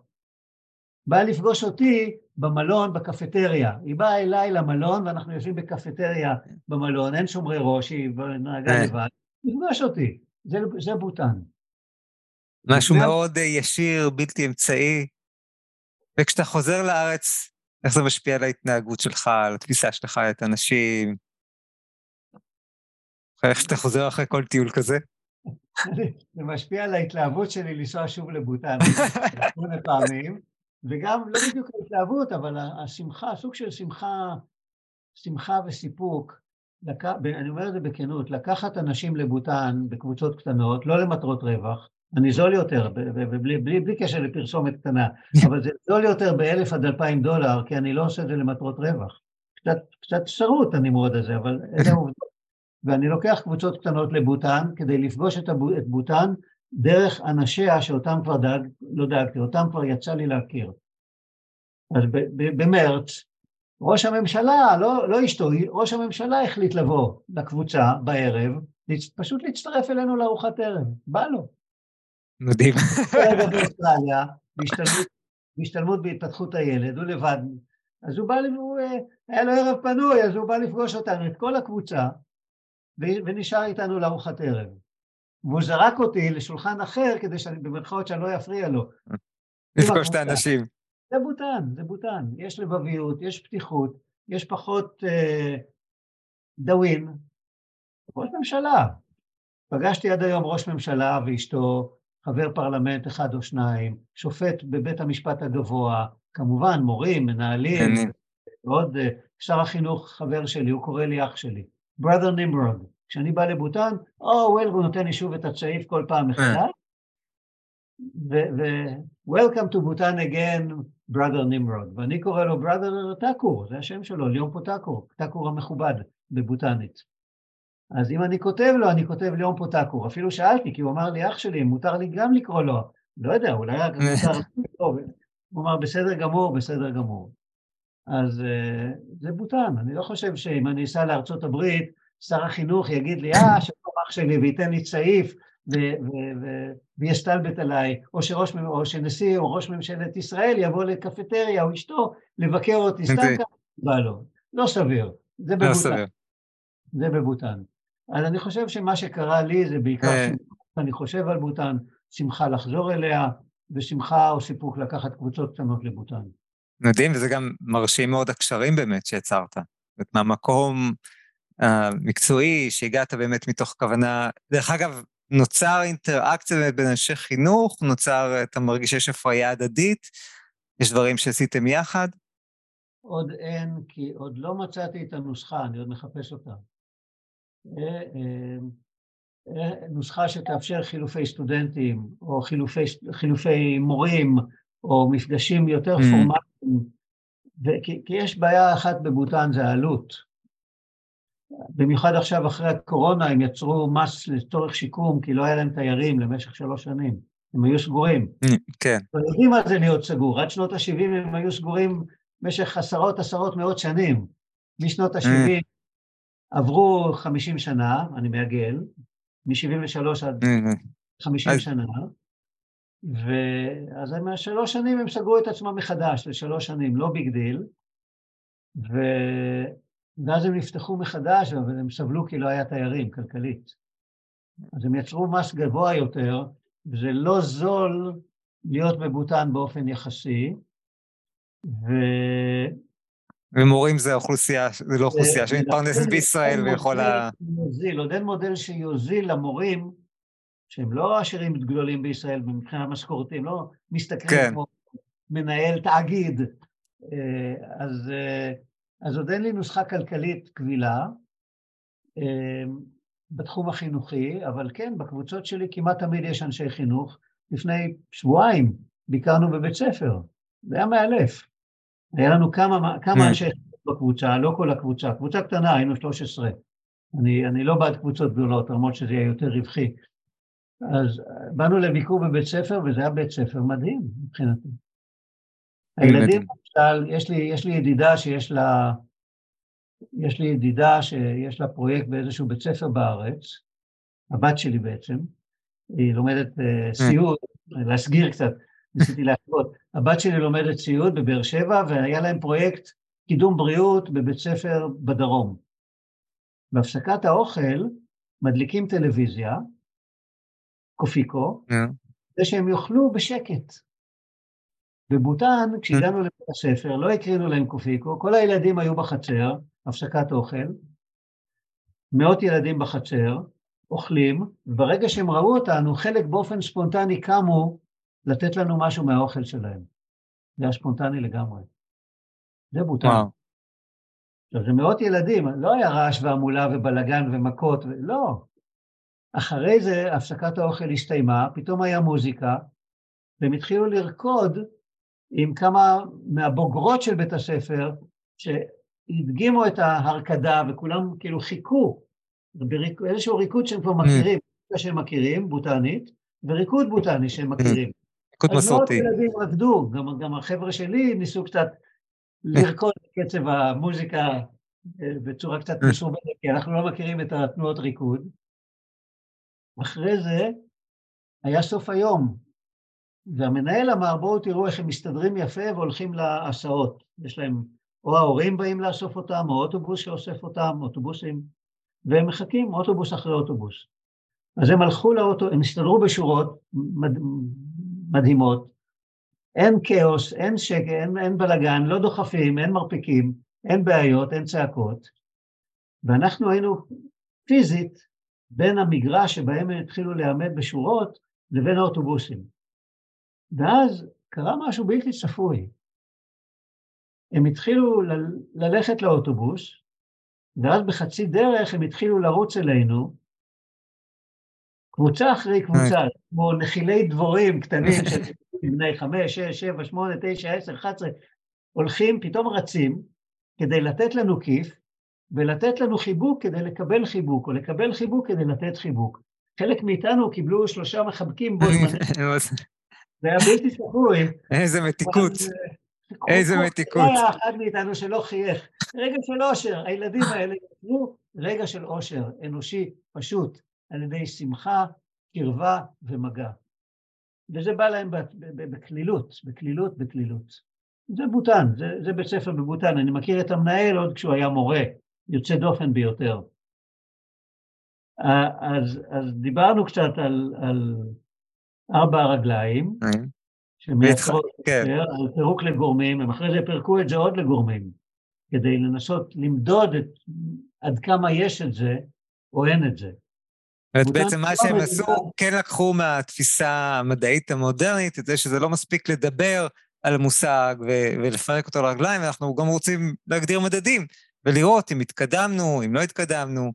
באה לפגוש אותי במלון, בקפטריה. היא באה אליי למלון, ואנחנו יושבים בקפטריה במלון, אין שומרי ראש, היא נהגה. לבד, לפגוש אותי. זה, זה בוטן. משהו מאוד אה, ישיר, בלתי אמצעי. וכשאתה חוזר לארץ, איך זה משפיע על ההתנהגות שלך, על התפיסה שלך, את האנשים? איך שאתה חוזר אחרי כל טיול כזה? <laughs> זה משפיע על ההתלהבות שלי לנסוע שוב לבוטן, <laughs> שמונה פעמים, וגם לא בדיוק ההתלהבות, אבל השמחה, סוג של שמחה, שמחה וסיפוק, לק... אני אומר את זה בכנות, לקחת אנשים לבוטן בקבוצות קטנות, לא למטרות רווח, אני זול יותר, ובלי בלי, בלי קשר לפרסומת קטנה, <laughs> אבל זה זול יותר באלף עד אלפיים דולר, כי אני לא עושה את זה למטרות רווח. קצת, קצת שרות הנמרוד הזה, אבל <laughs> אלה עובדות. ואני לוקח קבוצות קטנות לבוטן כדי לפגוש את, הבו, את בוטן דרך אנשיה שאותם כבר דאג, לא דאגתי, אותם כבר יצא לי להכיר. אז במרץ, ראש הממשלה, לא, לא אשתו, ראש הממשלה החליט לבוא לקבוצה בערב, פשוט להצטרף אלינו לארוחת ערב, בא לו. מדהים. באוסטרליה, בהשתלמות בהתפתחות הילד, הוא לבד. אז הוא בא, הוא, אה, היה לו ערב פנוי, אז הוא בא לפגוש אותנו, את כל הקבוצה, ונשאר איתנו לארוחת ערב. והוא זרק אותי לשולחן אחר כדי שאני, במרכאות שאני לא אפריע לו. לפגוש את האנשים. זה בוטן, זה בוטן. יש לבביות, יש פתיחות, יש פחות אה, דאווין. ראש ממשלה. פגשתי עד היום ראש ממשלה ואשתו, חבר פרלמנט אחד או שניים, שופט בבית המשפט הגבוה, כמובן מורים, מנהלים, ועוד אה, שר החינוך חבר שלי, הוא קורא לי אח שלי, brother נמרוד. כשאני בא לבוטן, או oh, וול, הוא נותן לי שוב את הצעיף כל פעם מחדש, ו-Welcome to בוטן again, brother נמרוד. ואני קורא לו brother טאקור, זה השם שלו, ליאום פה טאקור, טאקור המכובד בבוטנית. אז אם אני כותב לו, אני כותב ליאום פה טאקור. אפילו שאלתי, כי הוא אמר לי, אח שלי, מותר לי גם לקרוא לו. לא יודע, אולי רק <laughs> מותר לקרוא. הוא אמר, בסדר גמור, בסדר גמור. אז uh, זה בוטן. אני לא חושב שאם אני אסע לארצות הברית, שר החינוך יגיד לי, אה, שלום אח שלי, וייתן לי צעיף, ויסתלבט עליי, או, שראש, או שנשיא או ראש ממשלת ישראל יבוא לקפטריה או אשתו לבקר אותי סתם ככה, בא לו. לא סביר. זה לא בבוטן. זה בבוטן. אז אני חושב שמה שקרה לי זה בעיקר אה. שאני חושב על בוטן, שמחה לחזור אליה, ושמחה או סיפוק לקחת קבוצות קטנות לבוטן. מדהים, וזה גם מרשים מאוד הקשרים באמת שיצרת. מהמקום המקצועי, שהגעת באמת מתוך כוונה, דרך אגב, נוצר אינטראקציה באמת בין אנשי חינוך, נוצר, אתה מרגיש שיש הפריה הדדית, יש דברים שעשיתם יחד? עוד אין, כי עוד לא מצאתי את הנוסחה, אני עוד מחפש אותה. אה, אה, אה, נוסחה שתאפשר חילופי סטודנטים, או חילופי, חילופי מורים, או מפגשים יותר mm. פורמליים, כי, כי יש בעיה אחת בבוטן, זה העלות. במיוחד עכשיו אחרי הקורונה הם יצרו מס לצורך שיקום כי לא היה להם תיירים למשך שלוש שנים, הם היו סגורים. כן. לא יודעים מה זה להיות סגור, עד שנות ה-70 הם היו סגורים במשך עשרות עשרות מאות שנים. משנות ה-70 עברו 50 שנה, אני מעגל, מ-73 עד 50 שנה, ואז מהשלוש שנים הם סגרו את עצמם מחדש לשלוש שנים, לא big deal, ו... ואז הם נפתחו מחדש, אבל הם סבלו כי לא היה תיירים, כלכלית. אז הם יצרו מס גבוה יותר, וזה לא זול להיות בבוטן באופן יחסי, ו... ומורים זה אוכלוסייה, זה לא אוכלוסייה שמתפרנסת בישראל ויכולה... יוזיל, עוד אין מודל שיוזיל למורים, שהם לא עשירים גדולים בישראל מבחינה משכורתיים, לא מסתכלים כן. כמו מנהל תאגיד. אה, אז אה, אז עוד אין לי נוסחה כלכלית קבילה אמ, בתחום החינוכי, אבל כן, בקבוצות שלי כמעט תמיד יש אנשי חינוך. לפני שבועיים ביקרנו בבית ספר, זה היה מאלף. היה לנו כמה, כמה אנשי חינוך בקבוצה, לא כל הקבוצה, קבוצה קטנה, היינו 13. אני, אני לא בעד קבוצות גדולות, למרות שזה יהיה יותר רווחי. אז באנו לביקור בבית ספר, וזה היה בית ספר מדהים מבחינתי. הילדים, למשל, יש לי, יש לי ידידה שיש לה, יש לי ידידה שיש לה פרויקט באיזשהו בית ספר בארץ, הבת שלי בעצם, היא לומדת סיעוד, להסגיר קצת, ניסיתי להשוות. הבת שלי לומדת סיעוד בבאר שבע, והיה להם פרויקט קידום בריאות בבית ספר בדרום. בהפסקת האוכל מדליקים טלוויזיה, קופיקו, כדי שהם יאכלו בשקט. בבוטן, כשהגענו לבית הספר, לא הקרינו להם קופיקו, כל הילדים היו בחצר, הפסקת אוכל, מאות ילדים בחצר, אוכלים, וברגע שהם ראו אותנו, חלק באופן ספונטני קמו לתת לנו משהו מהאוכל שלהם. זה היה ספונטני לגמרי. זה בוטן. עכשיו, זה מאות ילדים, לא היה רעש והמולה ובלגן ומכות, לא. אחרי זה הפסקת האוכל הסתיימה, פתאום היה מוזיקה, והם התחילו לרקוד עם כמה מהבוגרות של בית הספר, שהדגימו את ההרקדה וכולם כאילו חיכו, איזשהו ריקוד שהם כבר מכירים, mm. שהם מכירים, בוטנית, וריקוד בוטני שהם מכירים. ריקוד מסורתי. אז מאות ילדים רקדו, גם, גם החבר'ה שלי ניסו קצת לרקוד <laughs> בקצב המוזיקה אה, בצורה קצת מסורבנת, כי אנחנו לא מכירים את התנועות ריקוד. אחרי זה היה סוף היום, והמנהל אמר, בואו תראו איך הם מסתדרים יפה והולכים להסעות. יש להם, או ההורים באים לאסוף אותם, או אוטובוס שאוסף אותם, אוטובוסים, והם מחכים אוטובוס אחרי אוטובוס. אז הם הלכו לאוטו, הם הסתדרו בשורות מד... מדהימות, אין כאוס, אין שקט, אין, אין בלאגן, לא דוחפים, אין מרפיקים, אין בעיות, אין צעקות, ואנחנו היינו פיזית בין המגרש שבהם הם התחילו להיעמד בשורות לבין האוטובוסים. ואז קרה משהו בלתי צפוי. הם התחילו ל- ללכת לאוטובוס, ואז בחצי דרך הם התחילו לרוץ אלינו, קבוצה אחרי קבוצה, כמו נחילי דבורים קטנים של <laughs> בני חמש, שש, שבע, שמונה, תשע, עשר, אחת עשרה, הולכים, פתאום רצים, כדי לתת לנו כיף, ולתת לנו חיבוק כדי לקבל חיבוק, או לקבל חיבוק כדי לתת חיבוק. חלק מאיתנו קיבלו שלושה מחבקים בו זמנית. <laughs> זה היה בלתי צפוי. איזה מתיקות. איזה מתיקות. לא היה אחד מאיתנו שלא חייך. רגע של אושר, הילדים האלה יצרו רגע של אושר, אנושי, פשוט, על ידי שמחה, קרבה ומגע. וזה בא להם בקלילות, בקלילות, בקלילות. זה בוטן, זה, זה בית ספר בבוטן. אני מכיר את המנהל עוד כשהוא היה מורה, יוצא דופן ביותר. אז, אז דיברנו קצת על, על ארבע הרגליים, שמייצרות כן. על פירוק לגורמים, הם אחרי זה פירקו את זה עוד לגורמים, כדי לנסות למדוד את, עד כמה יש את זה או אין את זה. זאת בעצם מה שהם עשו, כן לקחו מהתפיסה המדעית המודרנית, את זה שזה לא מספיק לדבר על המושג ולפרק אותו לרגליים, ואנחנו גם רוצים להגדיר מדדים ולראות אם התקדמנו, אם לא התקדמנו,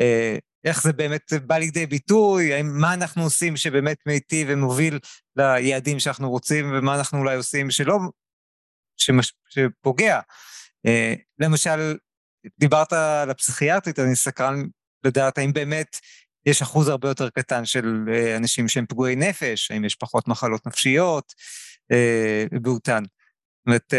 אה, איך זה באמת בא לידי ביטוי, מה אנחנו עושים שבאמת מיטיב ומוביל ליעדים שאנחנו רוצים, ומה אנחנו אולי עושים שלא, שמש, שפוגע. אה, למשל, דיברת על הפסיכיאטרית, אני סקרן לדעת האם באמת יש אחוז הרבה יותר קטן של אה, אנשים שהם פגועי נפש, האם יש פחות מחלות נפשיות באותן. זאת אומרת,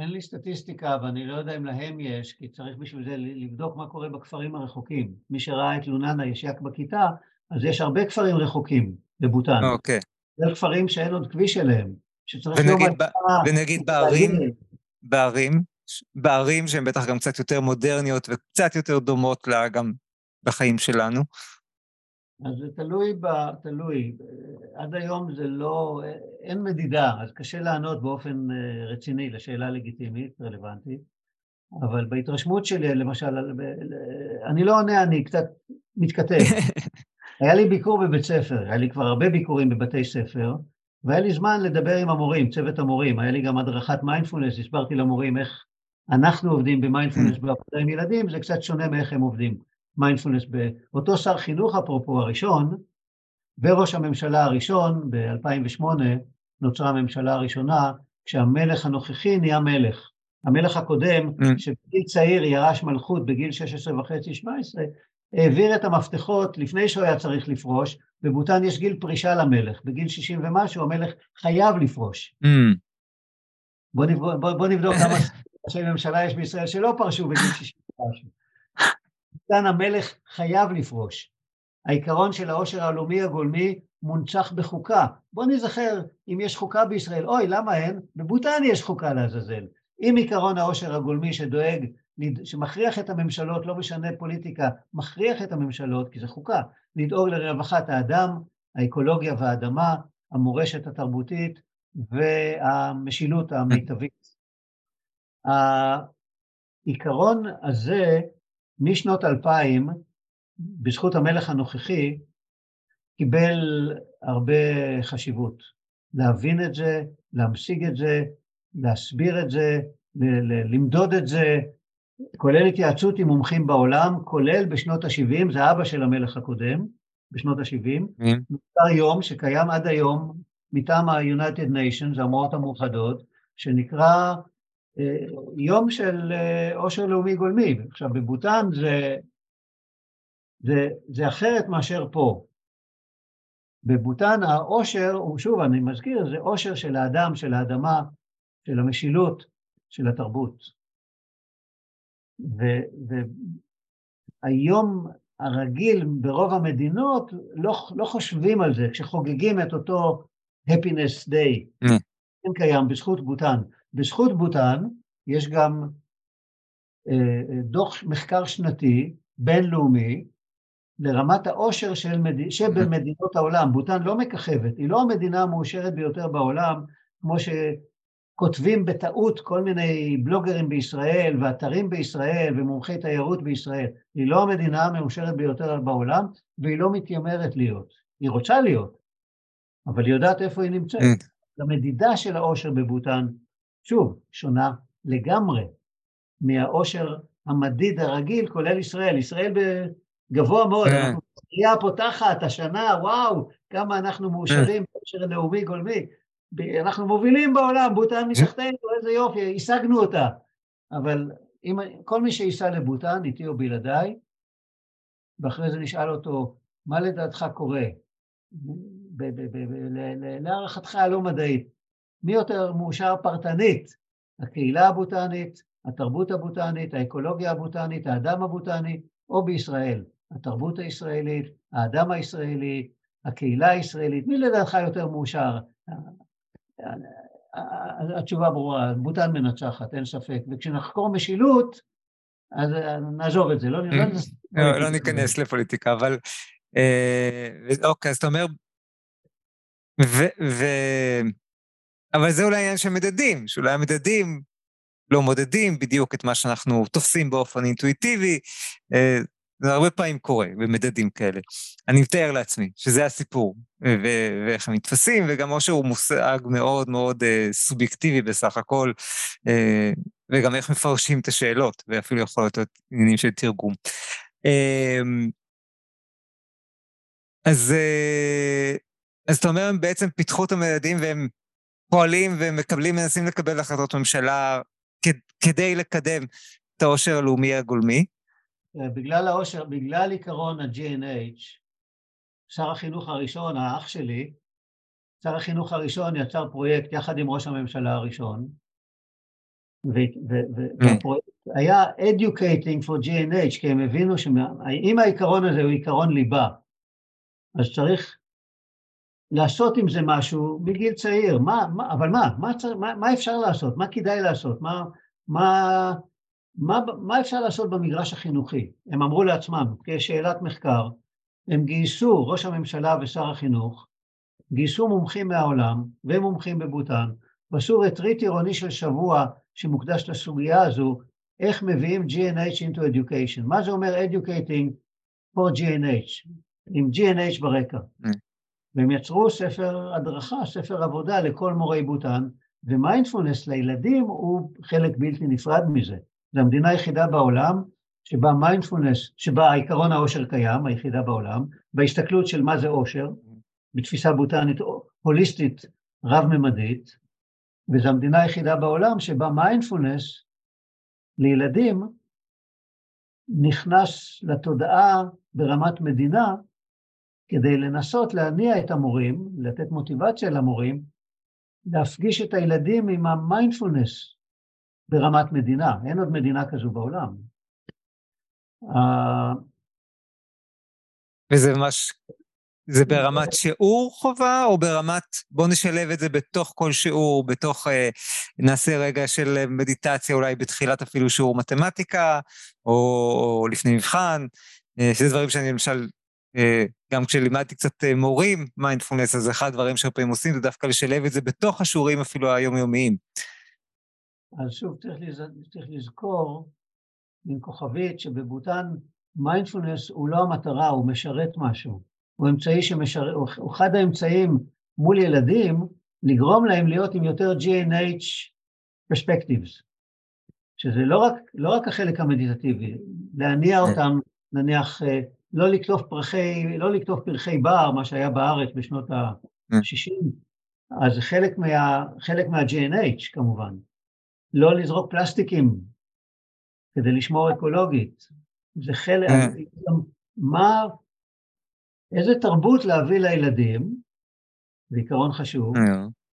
אין לי סטטיסטיקה, ואני לא יודע אם להם יש, כי צריך בשביל זה לבדוק מה קורה בכפרים הרחוקים. מי שראה את לוננה ישיק בכיתה, אז יש הרבה כפרים רחוקים בבוטן. אוקיי. זה כפרים שאין עוד כביש אליהם, שצריך ונגיד, ב... ונגיד בערים, בערים, בערים שהן בטח גם קצת יותר מודרניות וקצת יותר דומות לה גם בחיים שלנו. אז זה תלוי, ב, תלוי. עד היום זה לא, אין מדידה, אז קשה לענות באופן אה, רציני לשאלה לגיטימית, רלוונטית, אבל בהתרשמות שלי, למשל, אני לא עונה, אני קצת מתכתב. <laughs> היה לי ביקור בבית ספר, היה לי כבר הרבה ביקורים בבתי ספר, והיה לי זמן לדבר עם המורים, צוות המורים, היה לי גם הדרכת מיינדפולנס, הסברתי למורים איך אנחנו עובדים במיינדפולנס <laughs> בעבודה עם ילדים, זה קצת שונה מאיך הם עובדים. מיינדפולנס באותו שר חינוך, אפרופו הראשון, וראש הממשלה הראשון, ב-2008 נוצרה הממשלה הראשונה, כשהמלך הנוכחי נהיה מלך. המלך הקודם, mm. שבגיל צעיר ירש מלכות בגיל 16 וחצי, 17, העביר את המפתחות לפני שהוא היה צריך לפרוש, בבוטן יש גיל פרישה למלך, בגיל 60 ומשהו המלך חייב לפרוש. Mm. בוא נבדוק, בוא, בוא נבדוק כמה ראשי ממשלה יש בישראל שלא פרשו בגיל 60 ומשהו. כאן המלך חייב לפרוש. העיקרון של העושר הלאומי הגולמי מונצח בחוקה. בואו נזכר, אם יש חוקה בישראל, אוי, למה אין? בבוטן יש חוקה לעזאזל. אם עיקרון העושר הגולמי שדואג, שמכריח את הממשלות, לא משנה פוליטיקה, מכריח את הממשלות, כי זה חוקה, לדאוג לרווחת האדם, האקולוגיה והאדמה, המורשת התרבותית והמשילות המיטבית. העיקרון הזה משנות 2000, בזכות המלך הנוכחי, קיבל הרבה חשיבות. להבין את זה, להמשיג את זה, להסביר את זה, למדוד את זה, כולל התייעצות עם מומחים בעולם, כולל בשנות ה-70, זה אבא של המלך הקודם, בשנות ה-70, mm. נוצר יום שקיים עד היום מטעם ה-United Nations, האומות המאוחדות, שנקרא יום של אה, עושר לאומי גולמי. עכשיו, בבוטן זה, זה, זה אחרת מאשר פה. בבוטן העושר שוב, אני מזכיר, זה עושר של האדם, של האדמה, של המשילות, של התרבות. והיום הרגיל ברוב המדינות לא, לא חושבים על זה כשחוגגים את אותו happiness day. Mm. כן קיים בזכות בוטן. בזכות בוטן יש גם אה, דוח מחקר שנתי בינלאומי לרמת העושר של מד... שבמדינות העולם. בוטן לא מככבת, היא לא המדינה המאושרת ביותר בעולם, כמו שכותבים בטעות כל מיני בלוגרים בישראל ואתרים בישראל ומומחי תיירות בישראל. היא לא המדינה המאושרת ביותר בעולם, והיא לא מתיימרת להיות. היא רוצה להיות, אבל היא יודעת איפה היא נמצאת. Mm. המדידה של העושר בבוטן, שוב, שונה לגמרי מהעושר המדיד הרגיל, כולל ישראל. ישראל גבוה מאוד, כן. אנחנו בקריאה פותחת השנה, וואו, כמה אנחנו מאושרים בעושר לאומי גולמי. אנחנו מובילים בעולם, בוטן מתחתנו, איזה יופי, השגנו אותה. אבל אם, כל מי שייסע לבוטן, איתי או בלעדיי, ואחרי זה נשאל אותו, מה לדעתך קורה? להערכתך הלא מדעית, מי יותר מאושר פרטנית? הקהילה הבוטנית, התרבות הבוטנית, האקולוגיה הבוטנית, האדם הבוטני, או בישראל, התרבות הישראלית, האדם הישראלי, הקהילה הישראלית, מי לדעתך יותר מאושר? התשובה ברורה, בוטן מנצחת, אין ספק. וכשנחקור משילות, אז נעזוב את זה, לא, לא, לא, ניכנס לפוליטיקה, אבל... אה, אוקיי, אז אתה אומר... אבל זה אולי עניין של מדדים, שאולי המדדים לא מודדים בדיוק את מה שאנחנו תופסים באופן אינטואיטיבי. אה, זה הרבה פעמים קורה במדדים כאלה. אני מתאר לעצמי שזה הסיפור, ואיך הם נתפסים, וגם עושר הוא מושג מאוד מאוד אה, סובייקטיבי בסך הכל, אה, וגם איך מפרשים את השאלות, ואפילו יכול להיות עניינים של תרגום. אה, אז, אה, אז אתה אומר, הם בעצם פיתחו את המדדים והם פועלים ומקבלים, מנסים לקבל החלטות ממשלה כדי לקדם את העושר הלאומי הגולמי. אה, בגלל העושר, בגלל עיקרון ה-G&H, שר החינוך הראשון, האח שלי, שר החינוך הראשון יצר פרויקט יחד עם ראש הממשלה הראשון, והפרויקט היה Educating for G&H, כי הם הבינו שאם העיקרון הזה הוא עיקרון ליבה, אז צריך לעשות עם זה משהו מגיל צעיר, מה, מה, אבל מה, מה, מה, מה אפשר לעשות, מה כדאי לעשות, מה, מה, מה, מה אפשר לעשות במגרש החינוכי? הם אמרו לעצמם, כשאלת מחקר, הם גייסו, ראש הממשלה ושר החינוך, גייסו מומחים מהעולם ומומחים בבוטן, ועשו רטריט עירוני של שבוע שמוקדש לסוגיה הזו, איך מביאים GNH into education. מה זה אומר educating for GNH, עם GNH ברקע. והם יצרו ספר הדרכה, ספר עבודה לכל מורי בוטן, ומיינדפולנס לילדים הוא חלק בלתי נפרד מזה. זו המדינה היחידה בעולם שבה מיינדפולנס, שבה עיקרון האושר קיים, היחידה בעולם, בהסתכלות של מה זה אושר, בתפיסה בוטנית הוליסטית רב-ממדית, וזו המדינה היחידה בעולם שבה מיינדפולנס לילדים נכנס לתודעה ברמת מדינה כדי לנסות להניע את המורים, לתת מוטיבציה למורים, להפגיש את הילדים עם המיינדפולנס ברמת מדינה, אין עוד מדינה כזו בעולם. וזה ממש, זה ברמת שיעור חובה, או ברמת, בוא נשלב את זה בתוך כל שיעור, בתוך, אה, נעשה רגע של מדיטציה אולי בתחילת אפילו שיעור מתמטיקה, או, לפני מבחן, אה, שזה דברים שאני למשל, אה, גם כשלימדתי קצת מורים מיינדפולנס, אז אחד הדברים שהרבה עושים זה דווקא לשלב את זה בתוך השיעורים אפילו היומיומיים. אז שוב, צריך, לז... צריך לזכור עם כוכבית שבבוטן מיינדפולנס הוא לא המטרה, הוא משרת משהו. הוא אמצעי שמשרת, הוא אחד האמצעים מול ילדים לגרום להם להיות עם יותר G&H perspectives, שזה לא רק, לא רק החלק המדיטטיבי, להניע כן. אותם, נניח, אה, לא לקטוף פרחי, לא לקטוף פרחי בר, מה שהיה בארץ בשנות ה-60, כן. אז חלק מה, חלק מה-G&H כמובן. לא לזרוק פלסטיקים כדי לשמור אקולוגית. זה חלק, אה. מה, איזה תרבות להביא לילדים, זה עיקרון חשוב,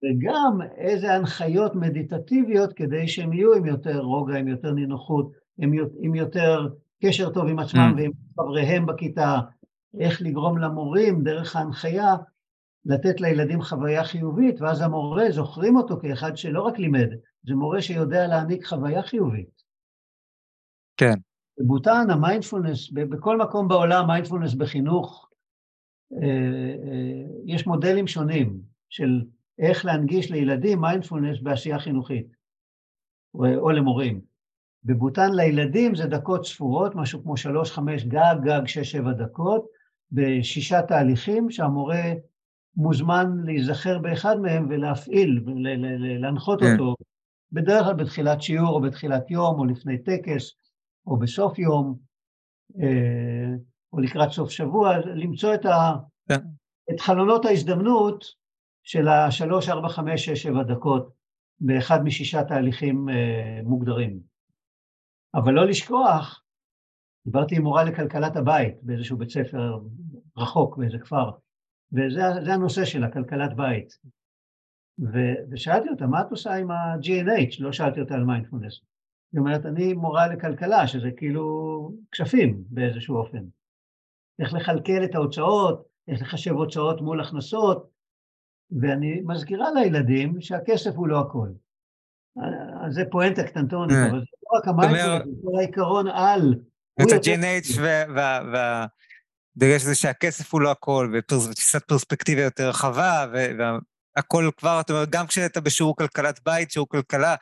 וגם איזה הנחיות מדיטטיביות כדי שהם יהיו עם יותר רוגע, עם יותר נינוחות, עם, עם יותר קשר טוב עם עצמם ועם חבריהם בכיתה, איך לגרום למורים דרך ההנחיה לתת לילדים חוויה חיובית, ואז המורה, זוכרים אותו כאחד שלא רק לימד, זה מורה שיודע להעניק חוויה חיובית. כן. בבוטן, המיינדפולנס, בכל מקום בעולם, מיינדפולנס בחינוך, אה, אה, יש מודלים שונים של איך להנגיש לילדים מיינדפולנס בעשייה חינוכית, או למורים. בבוטן לילדים זה דקות ספורות, משהו כמו שלוש, חמש, גג, גג, שש, שבע דקות, בשישה תהליכים שהמורה מוזמן להיזכר באחד מהם ולהפעיל ולהנחות כן. אותו, בדרך כלל בתחילת שיעור או בתחילת יום או לפני טקס או בסוף יום אה, או לקראת סוף שבוע, למצוא את, ה, כן. את חלונות ההזדמנות של השלוש, ארבע, חמש, שש, שבע דקות באחד משישה תהליכים אה, מוגדרים. אבל לא לשכוח, דיברתי עם מורה לכלכלת הבית באיזשהו בית ספר רחוק באיזה כפר, וזה הנושא שלה, כלכלת בית. ו, ושאלתי אותה, מה את עושה עם ה-GNH? לא שאלתי אותה על מיינדפולנס. היא אומרת, אני מורה לכלכלה, שזה כאילו כספים באיזשהו אופן. איך לכלכל את ההוצאות, איך לחשב הוצאות מול הכנסות, ואני מזכירה לילדים שהכסף הוא לא הכל. אז זה פואנטה קטנטונית, אה. אבל רק המיינדפולנס, זה כל העיקרון על. את ה-G&H וה... דגש זה שהכסף הוא לא הכל, ותפיסת פרספקטיבה יותר רחבה, והכל כבר, אתה אומר, גם כשאתה בשיעור כלכלת בית, שיעור כלכלה,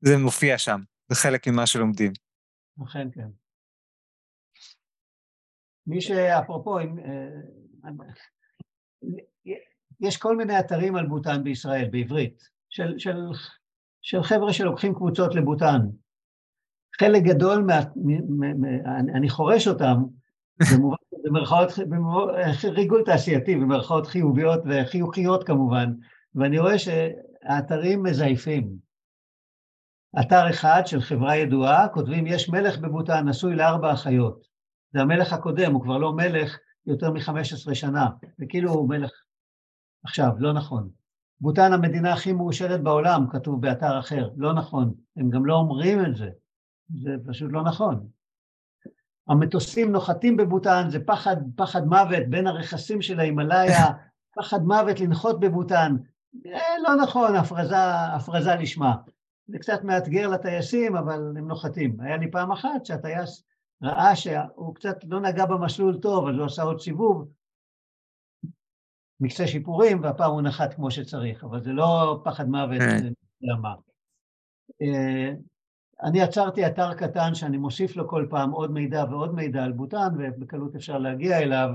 זה מופיע שם, זה חלק ממה שלומדים. אכן כן. מי שאפרופו, אה, יש כל מיני אתרים על בוטן בישראל, בעברית, של, של, של חבר'ה שלוקחים קבוצות לבוטן. חלק גדול, מה, אני חורש אותם, במובן במרכאות, ריגול תעשייתי, במרכאות חיוביות וחיוכיות כמובן, ואני רואה שהאתרים מזייפים. אתר אחד של חברה ידועה, כותבים, יש מלך בבוטן נשוי לארבע אחיות. זה המלך הקודם, הוא כבר לא מלך יותר מ-15 שנה, וכאילו הוא מלך עכשיו, לא נכון. בוטן המדינה הכי מאושרת בעולם, כתוב באתר אחר, לא נכון. הם גם לא אומרים את זה, זה פשוט לא נכון. המטוסים נוחתים בבוטן, זה פחד, פחד מוות בין הרכסים של ההימאליה, <laughs> פחד מוות לנחות בבוטן. אה, לא נכון, הפרזה, הפרזה לשמה. זה קצת מאתגר לטייסים, אבל הם נוחתים. היה לי פעם אחת שהטייס ראה שהוא קצת לא נגע במסלול טוב, אז הוא עשה עוד סיבוב, מקצה שיפורים, והפעם הוא נחת כמו שצריך, אבל זה לא פחד מוות, כן. זה למה. אני עצרתי אתר קטן שאני מוסיף לו כל פעם עוד מידע ועוד מידע על בוטן, ובקלות אפשר להגיע אליו,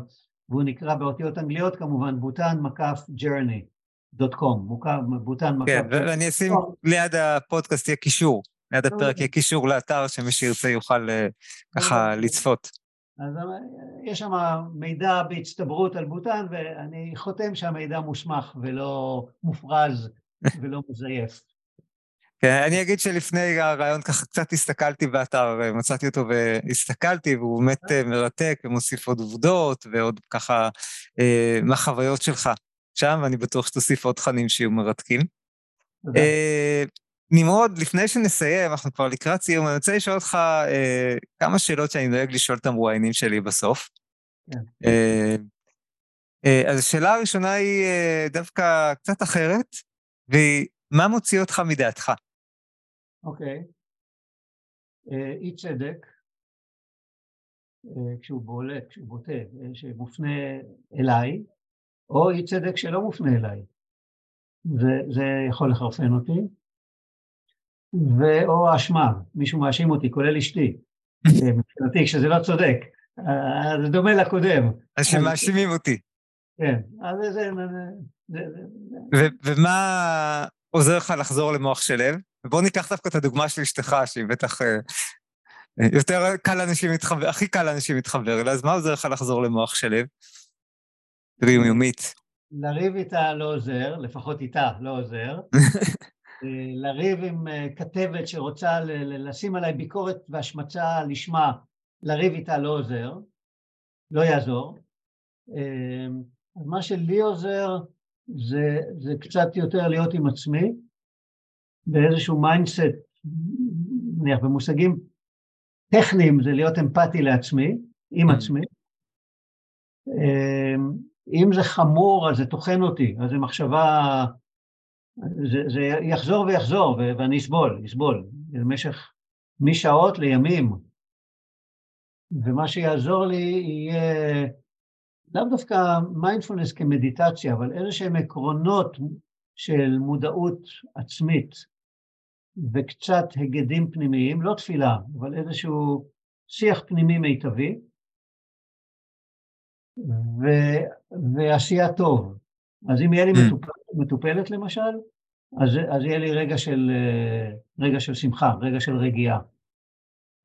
והוא נקרא באותיות אנגליות כמובן, בוטן מקף ג'רני. דוט קום, בוטן מקף... כן, ואני אשים ליד הפודקאסט יהיה קישור, ליד הפרק יהיה קישור לאתר שמי שירצה יוכל אה, ככה לצפות. אז אה, יש שם מידע בהצטברות על בוטן, ואני חותם שהמידע מוסמך ולא מופרז ולא מזייף. כן, אני אגיד שלפני הרעיון ככה קצת הסתכלתי באתר, מצאתי אותו והסתכלתי, והוא באמת אה. מרתק ומוסיף עוד עובדות ועוד ככה אה, מהחוויות שלך שם, ואני בטוח שתוסיף עוד תכנים שיהיו מרתקים. אה, נמרוד, לפני שנסיים, אנחנו כבר לקראת סיום, אני רוצה לשאול אותך אה, כמה שאלות שאני נוהג לשאול את המרואיינים שלי בסוף. כן. אה, אה, אז השאלה הראשונה היא אה, דווקא קצת אחרת, והיא, מה מוציא אותך מדעתך? אוקיי. אה, אי צדק, אה, כשהוא בולט, כשהוא בוטה, אה, שמופנה אליי, או אי צדק שלא מופנה אליי. זה, זה יכול לחרפן אותי. ואו אשמה, מישהו מאשים אותי, כולל אשתי, <laughs> מבחינתי, כשזה לא צודק. זה דומה לקודם. אז שמאשימים אותי. כן, אז זה... ומה עוזר לך לחזור למוח של לב? ובואו ניקח דווקא את הדוגמה של אשתך, שהיא בטח אה, אה, יותר קל לאנשים להתחבר, הכי קל לאנשים להתחבר אליה, אז מה עוזר לך לחזור למוח של לב? יומיומית. לריב איתה לא עוזר, לפחות איתה לא עוזר. <laughs> אה, לריב עם כתבת שרוצה לשים עליי ביקורת והשמצה לשמה, לריב איתה לא עוזר, לא יעזור. מה שלי עוזר זה, זה קצת יותר להיות עם עצמי, באיזשהו mindset, נניח במושגים טכניים זה להיות אמפתי לעצמי, עם אממ. עצמי. אם זה חמור אז זה טוחן אותי, אז זו מחשבה, זה, זה יחזור ויחזור ואני אסבול, אסבול, במשך משעות לימים. ומה שיעזור לי יהיה לאו דווקא מיינדפולנס כמדיטציה, אבל איזה שהם עקרונות של מודעות עצמית וקצת הגדים פנימיים, לא תפילה, אבל איזשהו שיח פנימי מיטבי, ו, ועשייה טוב. אז אם יהיה לי mm. מטופל, מטופלת למשל, אז, אז יהיה לי רגע של, רגע של שמחה, רגע של רגיעה.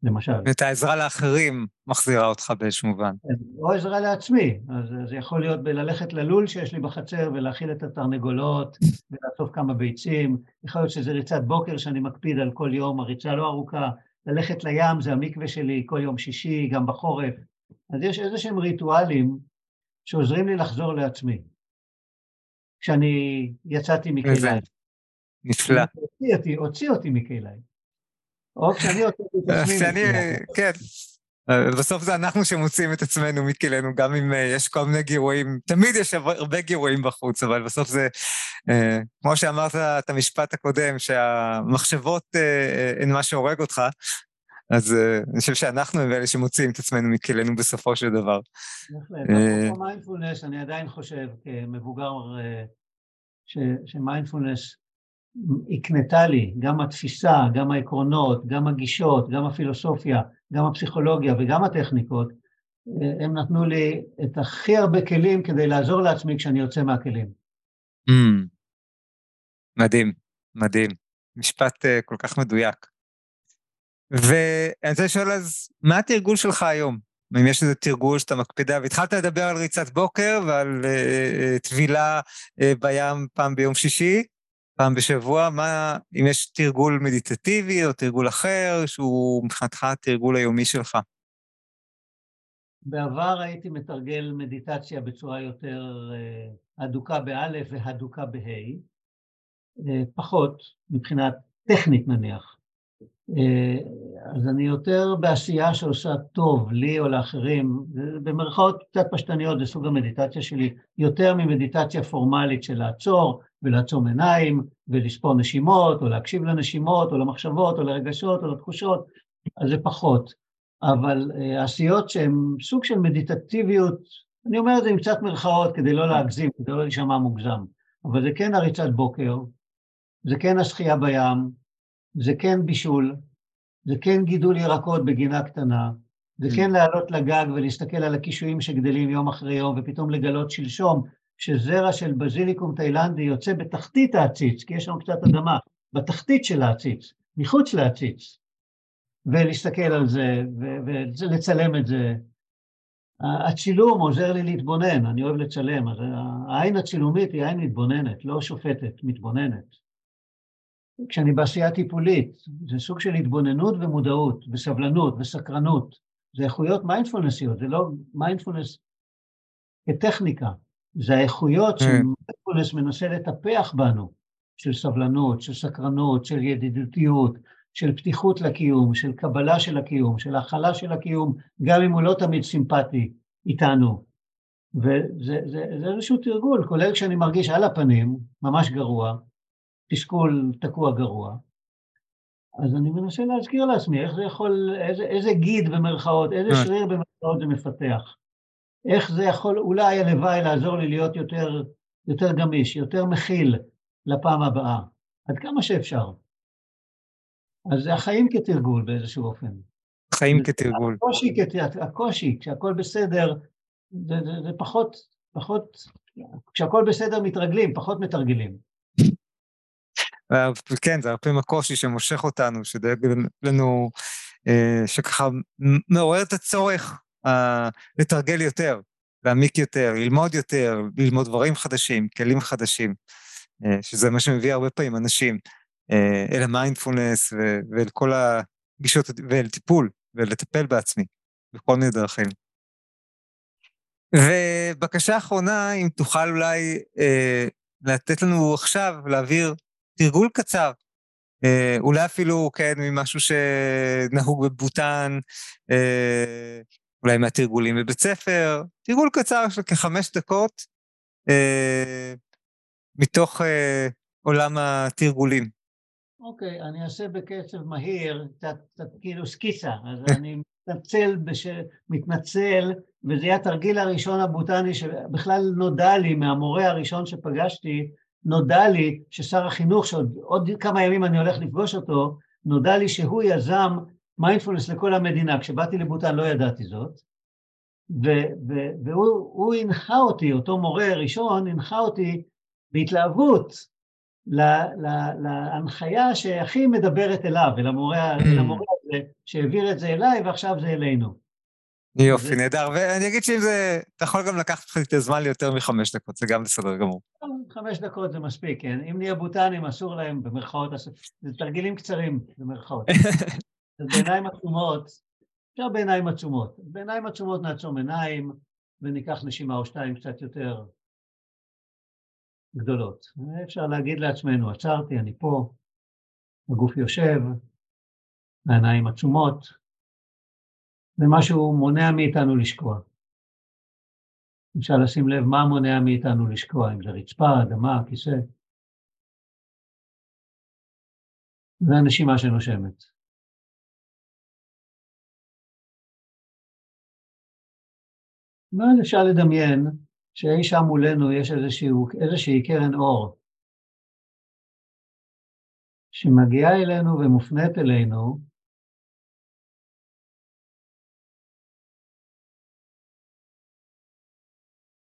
למשל. ואת העזרה לאחרים מחזירה אותך באיזשהו מובן. כן, או עזרה לעצמי, אז זה יכול להיות בללכת ללול שיש לי בחצר ולהאכיל את התרנגולות <laughs> ולאסוף כמה ביצים, יכול להיות שזה ריצת בוקר שאני מקפיד על כל יום, הריצה לא ארוכה, ללכת לים זה המקווה שלי כל יום שישי, גם בחורף. אז יש איזה שהם ריטואלים שעוזרים לי לחזור לעצמי. כשאני יצאתי מכליי. נפלא. הוציא אותי, הוציא אותי מכליי. או כשאני הוצאתי את עצמי. כשאני, כן. בסוף זה אנחנו שמוצאים את עצמנו מכלנו, גם אם uh, יש כל מיני גירויים, תמיד יש הרבה גירויים בחוץ, אבל בסוף זה, כמו שאמרת את המשפט הקודם, שהמחשבות הן מה שהורג אותך, אז אני חושב שאנחנו הם אלה שמוצאים את עצמנו מכלנו בסופו של דבר. בהחלט, מיינדפולנס, אני עדיין חושב כמבוגר שמיינדפולנס הקנתה לי, גם התפיסה, גם העקרונות, גם הגישות, גם הפילוסופיה, גם הפסיכולוגיה וגם הטכניקות, הם נתנו לי את הכי הרבה כלים כדי לעזור לעצמי כשאני יוצא מהכלים. Mm, מדהים, מדהים. משפט uh, כל כך מדויק. ואני רוצה לשאול אז, מה התרגול שלך היום? אם יש איזה תרגול שאתה מקפידה, והתחלת לדבר על ריצת בוקר ועל uh, טבילה uh, בים פעם ביום שישי, פעם בשבוע, מה, אם יש תרגול מדיטטיבי או תרגול אחר, שהוא מבחינתך התרגול היומי שלך? בעבר הייתי מתרגל מדיטציה בצורה יותר הדוקה באלף והדוקה בה', פחות מבחינת טכנית נניח. אז אני יותר בעשייה שעושה טוב לי או לאחרים, במרכאות קצת פשטניות, זה סוג המדיטציה שלי, יותר ממדיטציה פורמלית של לעצור ולעצום עיניים ולספור נשימות, או להקשיב לנשימות, או למחשבות, או לרגשות, או לתחושות, אז זה פחות. אבל עשיות שהן סוג של מדיטטיביות, אני אומר את זה עם קצת מרכאות כדי לא להגזים, כדי לא להישמע מוגזם, אבל זה כן הריצת בוקר, זה כן השחייה בים, זה כן בישול, זה כן גידול ירקות בגינה קטנה, זה כן לעלות לגג ולהסתכל על הקישואים שגדלים יום אחרי יום, ופתאום לגלות שלשום שזרע של בזיליקום תאילנדי יוצא בתחתית העציץ, כי יש לנו קצת אדמה, בתחתית של העציץ, מחוץ לעציץ, ולהסתכל על זה ולצלם את זה. הצילום עוזר לי להתבונן, אני אוהב לצלם, אז העין הצילומית היא עין מתבוננת, לא שופטת, מתבוננת. כשאני בעשייה טיפולית, זה סוג של התבוננות ומודעות, וסבלנות וסקרנות. זה איכויות מיינדפולנסיות, זה לא מיינדפולנס כטכניקה, זה האיכויות כן. שמיינדפולנס מנסה לטפח בנו, של סבלנות, של סקרנות, של ידידותיות, של פתיחות לקיום, של קבלה של הקיום, של הכלה של הקיום, גם אם הוא לא תמיד סימפטי איתנו. וזה זה, זה איזשהו תרגול, כולל כשאני מרגיש על הפנים, ממש גרוע, תסכול תקוע גרוע, אז אני מנסה להזכיר לעצמי איך זה יכול, איזה, איזה גיד במרכאות, איזה אה. שריר במרכאות זה מפתח. איך זה יכול, אולי הלוואי לעזור לי להיות יותר, יותר גמיש, יותר מכיל לפעם הבאה, עד כמה שאפשר. אז זה החיים כתרגול באיזשהו אופן. חיים כתרגול. הקושי, הקושי, כשהכול בסדר, זה, זה, זה פחות, פחות, כשהכול בסדר מתרגלים, פחות מתרגלים. כן, זה הרבה פעמים הקושי שמושך אותנו, שדואג לנו, אה, שככה מעורר את הצורך אה, לתרגל יותר, להעמיק יותר, ללמוד יותר, ללמוד דברים חדשים, כלים חדשים, אה, שזה מה שמביא הרבה פעמים אנשים אל המיינדפולנס ואל כל הגישות, ואל טיפול, ולטפל בעצמי, בכל מיני דרכים. ובקשה אחרונה, אם תוכל אולי אה, לתת לנו עכשיו, להעביר תרגול קצר, אה, אולי אפילו, כן, ממשהו שנהוג בבוטן, אה, אולי מהתרגולים בבית ספר, תרגול קצר של כחמש דקות, אה, מתוך אה, עולם התרגולים. אוקיי, okay, אני אעשה בקצב מהיר, קצת כאילו סקיסה, אז אני מתנצל, בש... מתנצל, וזה יהיה התרגיל הראשון הבוטני שבכלל נודע לי, מהמורה הראשון שפגשתי, נודע לי ששר החינוך, שעוד כמה ימים אני הולך לפגוש אותו, נודע לי שהוא יזם מיינדפולנס לכל המדינה. כשבאתי לבוטן לא ידעתי זאת, ו- ו- והוא הנחה אותי, אותו מורה ראשון, הנחה אותי בהתלהבות להנחיה שהכי מדברת אליו, אל המורה הזה, שהעביר את זה אליי ועכשיו זה אלינו. יופי, נהדר. ואני אגיד שאם זה, אתה יכול גם לקחת את הזמן ליותר מחמש דקות, זה גם בסדר גמור. חמש דקות זה מספיק, כן. אם נהיה בוטנים, אסור להם, במרכאות, זה תרגילים קצרים, במרכאות. <laughs> זה בעיניים עצומות, אפשר בעיניים עצומות. בעיניים עצומות נעצום עיניים וניקח נשימה או שתיים קצת יותר גדולות. אפשר להגיד לעצמנו, עצרתי, אני פה, הגוף יושב, העיניים עצומות, ומשהו מונע מאיתנו לשקוע. אפשר לשים לב מה מונע מאיתנו לשקוע, אם זה רצפה, אדמה, כיסא. זה הנשימה שנושמת. ואז אפשר לדמיין שאי שם מולנו יש איזשהו, איזושהי קרן אור שמגיעה אלינו ומופנית אלינו,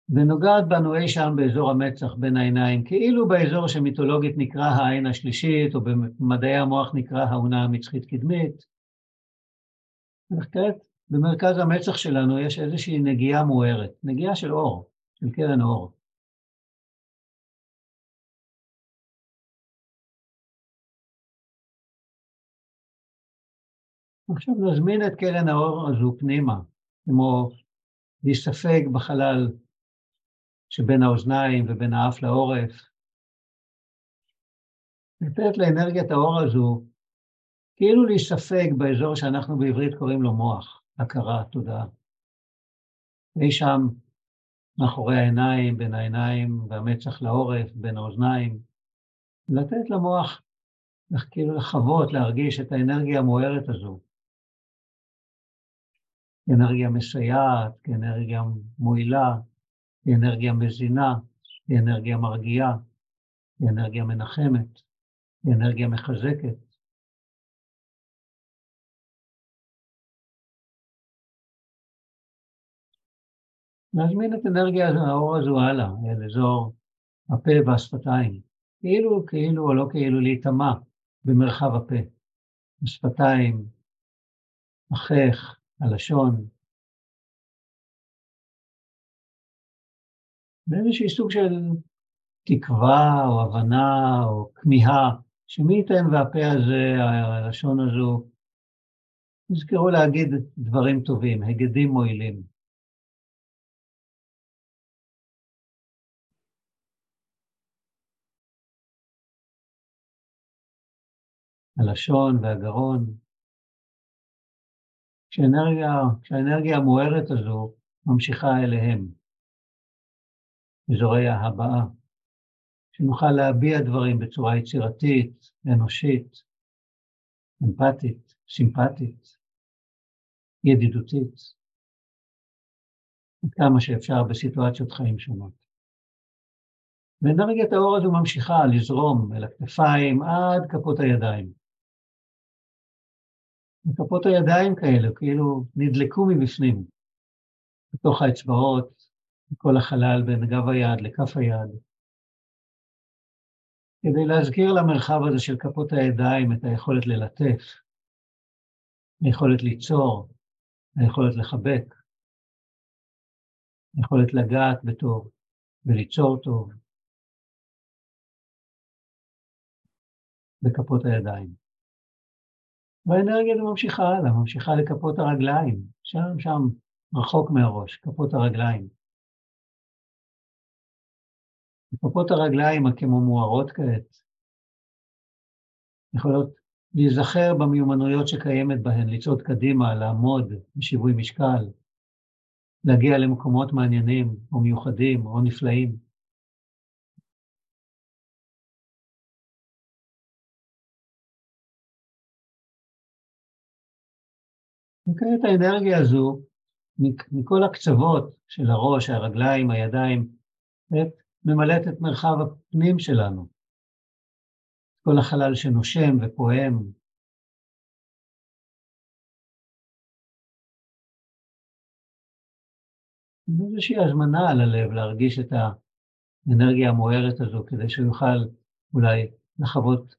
ונוגעת בנו אי שם באזור המצח בין העיניים, כאילו באזור שמיתולוגית נקרא העין השלישית, או במדעי המוח נקרא האונה המצחית קדמית. וכעת במרכז המצח שלנו יש איזושהי נגיעה מוארת, נגיעה של אור, של קרן אור. עכשיו נזמין את קרן האור הזו פנימה, כמו להיספג בחלל שבין האוזניים ובין האף לעורף. לתת לאנרגיית האור הזו כאילו להיספג באזור שאנחנו בעברית קוראים לו מוח, הכרה, תודעה. אי שם מאחורי העיניים, בין העיניים והמצח לעורף, בין האוזניים, לתת למוח כאילו לחוות, להרגיש את האנרגיה המוארת הזו. אנרגיה מסייעת, כאנרגיה מועילה, כאנרגיה מזינה, כאנרגיה מרגיעה, כאנרגיה מנחמת, כאנרגיה מחזקת. להזמין את אנרגיה האור הזו הלאה, אל אזור הפה והשפתיים, כאילו, כאילו או לא כאילו להיטמע במרחב הפה, השפתיים, החך, הלשון, באיזשהי סוג של תקווה או הבנה או כמיהה, שמי ייתן והפה הזה, הלשון הזו, יזכרו להגיד דברים טובים, הגדים מועילים. הלשון והגרון. כשאנרגיה, כשהאנרגיה המוארת הזו ממשיכה אליהם, אזורי ההבעה, שנוכל להביע דברים בצורה יצירתית, אנושית, אמפתית, סימפטית, ידידותית, עד כמה שאפשר בסיטואציות חיים שונות. ואנרגיית האור הזו ממשיכה לזרום אל הכתפיים עד כפות הידיים. וכפות הידיים כאלה, כאילו נדלקו מבפנים, בתוך האצבעות, בכל החלל בין גב היד לכף היד, כדי להזכיר למרחב הזה של כפות הידיים את היכולת ללטף, היכולת ליצור, היכולת לחבק, היכולת לגעת בטוב וליצור טוב בכפות הידיים. והאנרגיה ממשיכה הלאה, ממשיכה לכפות הרגליים, שם, שם, רחוק מהראש, כפות הרגליים. כפות הרגליים הכמו מוארות כעת יכולות להיזכר במיומנויות שקיימת בהן, לצעוד קדימה, לעמוד בשיווי משקל, להגיע למקומות מעניינים או מיוחדים או נפלאים. וכעת האנרגיה הזו, מכל הקצוות של הראש, הרגליים, הידיים, ממלאת את מרחב הפנים שלנו. כל החלל שנושם ופועם. איזושהי הזמנה על הלב להרגיש את האנרגיה המוארת הזו, כדי שהוא יוכל אולי לחוות,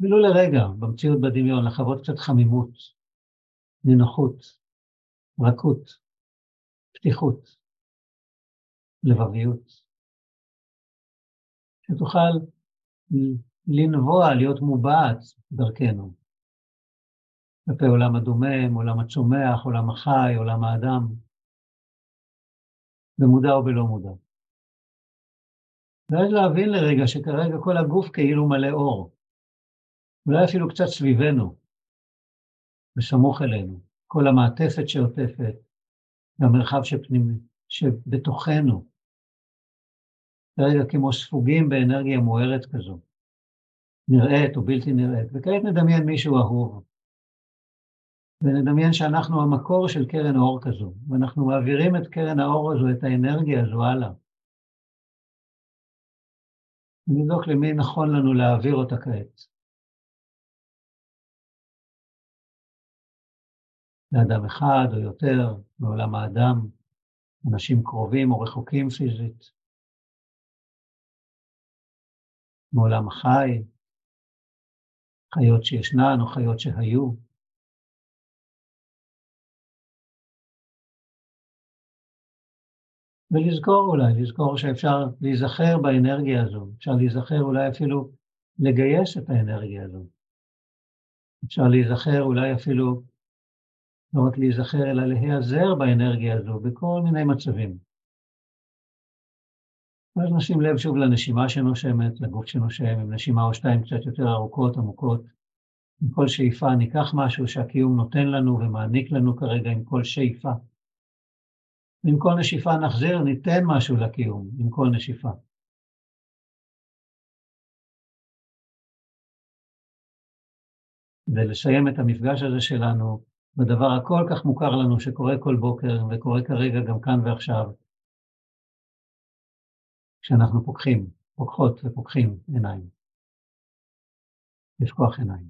ולו לרגע, במציאות בדמיון, לחוות קצת חמימות, נינוחות, רכות, פתיחות, לבביות. שתוכל לנבוע, להיות מובעת דרכנו. כלפי עולם הדומם, עולם הצומח, עולם החי, עולם האדם, במודע או בלא מודע. ואז להבין לרגע שכרגע כל הגוף כאילו מלא אור, אולי אפילו קצת סביבנו, וסמוך אלינו, כל המעטפת שעוטפת, והמרחב שפנימי, שבתוכנו, כרגע כמו ספוגים באנרגיה מוארת כזו. נראית או בלתי נראית, וכעת נדמיין מישהו אהוב. ונדמיין שאנחנו המקור של קרן האור כזו, ואנחנו מעבירים את קרן האור הזו, את האנרגיה הזו הלאה. ונבדוק למי נכון לנו להעביר אותה כעת. לאדם אחד או יותר מעולם האדם, אנשים קרובים או רחוקים פיזית, מעולם החי, חיות שישנן או חיות שהיו. ולזכור אולי, לזכור שאפשר להיזכר באנרגיה הזו, אפשר להיזכר אולי אפילו לגייס את האנרגיה הזו. אפשר להיזכר אולי אפילו, לא רק להיזכר, אלא להיעזר באנרגיה הזו בכל מיני מצבים. ואז נשים לב שוב לנשימה שנושמת, לגוף שנושם, עם נשימה או שתיים קצת יותר ארוכות, עמוקות. עם כל שאיפה ניקח משהו שהקיום נותן לנו ומעניק לנו כרגע עם כל שאיפה. ועם כל נשיפה נחזיר, ניתן משהו לקיום, עם כל נשיפה. ולסיים את המפגש הזה שלנו בדבר הכל כך מוכר לנו שקורה כל בוקר וקורה כרגע גם כאן ועכשיו, כשאנחנו פוקחים, פוקחות ופוקחים עיניים. לפקוח עיניים.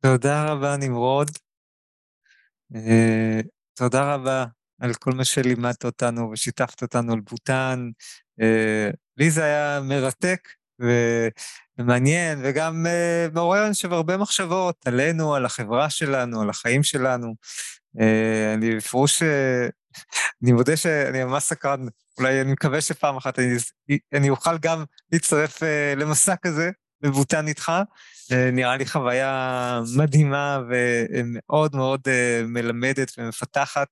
תודה רבה, נמרוד. אה, תודה רבה על כל מה שלימדת אותנו ושיתפת אותנו על בוטן. אה, לי זה היה מרתק ומעניין, וגם uh, מעורר אני חושב הרבה מחשבות עלינו, על החברה שלנו, על החיים שלנו. Uh, אני בפירוש, uh, אני מודה שאני ממש סקרן, אולי אני מקווה שפעם אחת אני, אני אוכל גם להצטרף uh, למסע כזה, בבוטן איתך. נראה לי חוויה מדהימה ומאוד מאוד מלמדת ומפתחת.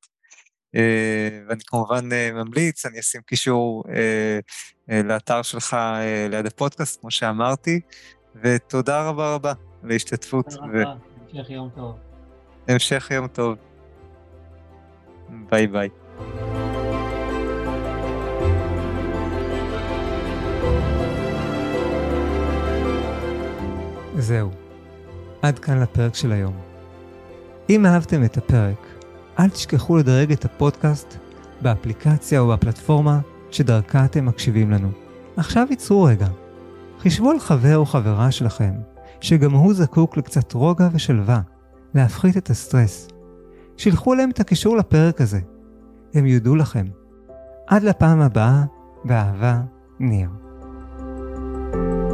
אה, ואני כמובן אה, ממליץ, אני אשים קישור אה, לאתר שלך ליד הפודקאסט, כמו שאמרתי, ותודה רבה רבה על ההשתתפות. תודה רבה, המשך יום טוב. המשך יום טוב. ביי ביי. זהו, עד כאן לפרק של היום. אם אהבתם את הפרק, אל תשכחו לדרג את הפודקאסט באפליקציה או בפלטפורמה שדרכה אתם מקשיבים לנו. עכשיו ייצרו רגע. חישבו על חבר או חברה שלכם, שגם הוא זקוק לקצת רוגע ושלווה, להפחית את הסטרס. שילחו להם את הקישור לפרק הזה. הם יודו לכם. עד לפעם הבאה, באהבה, ניר. thank you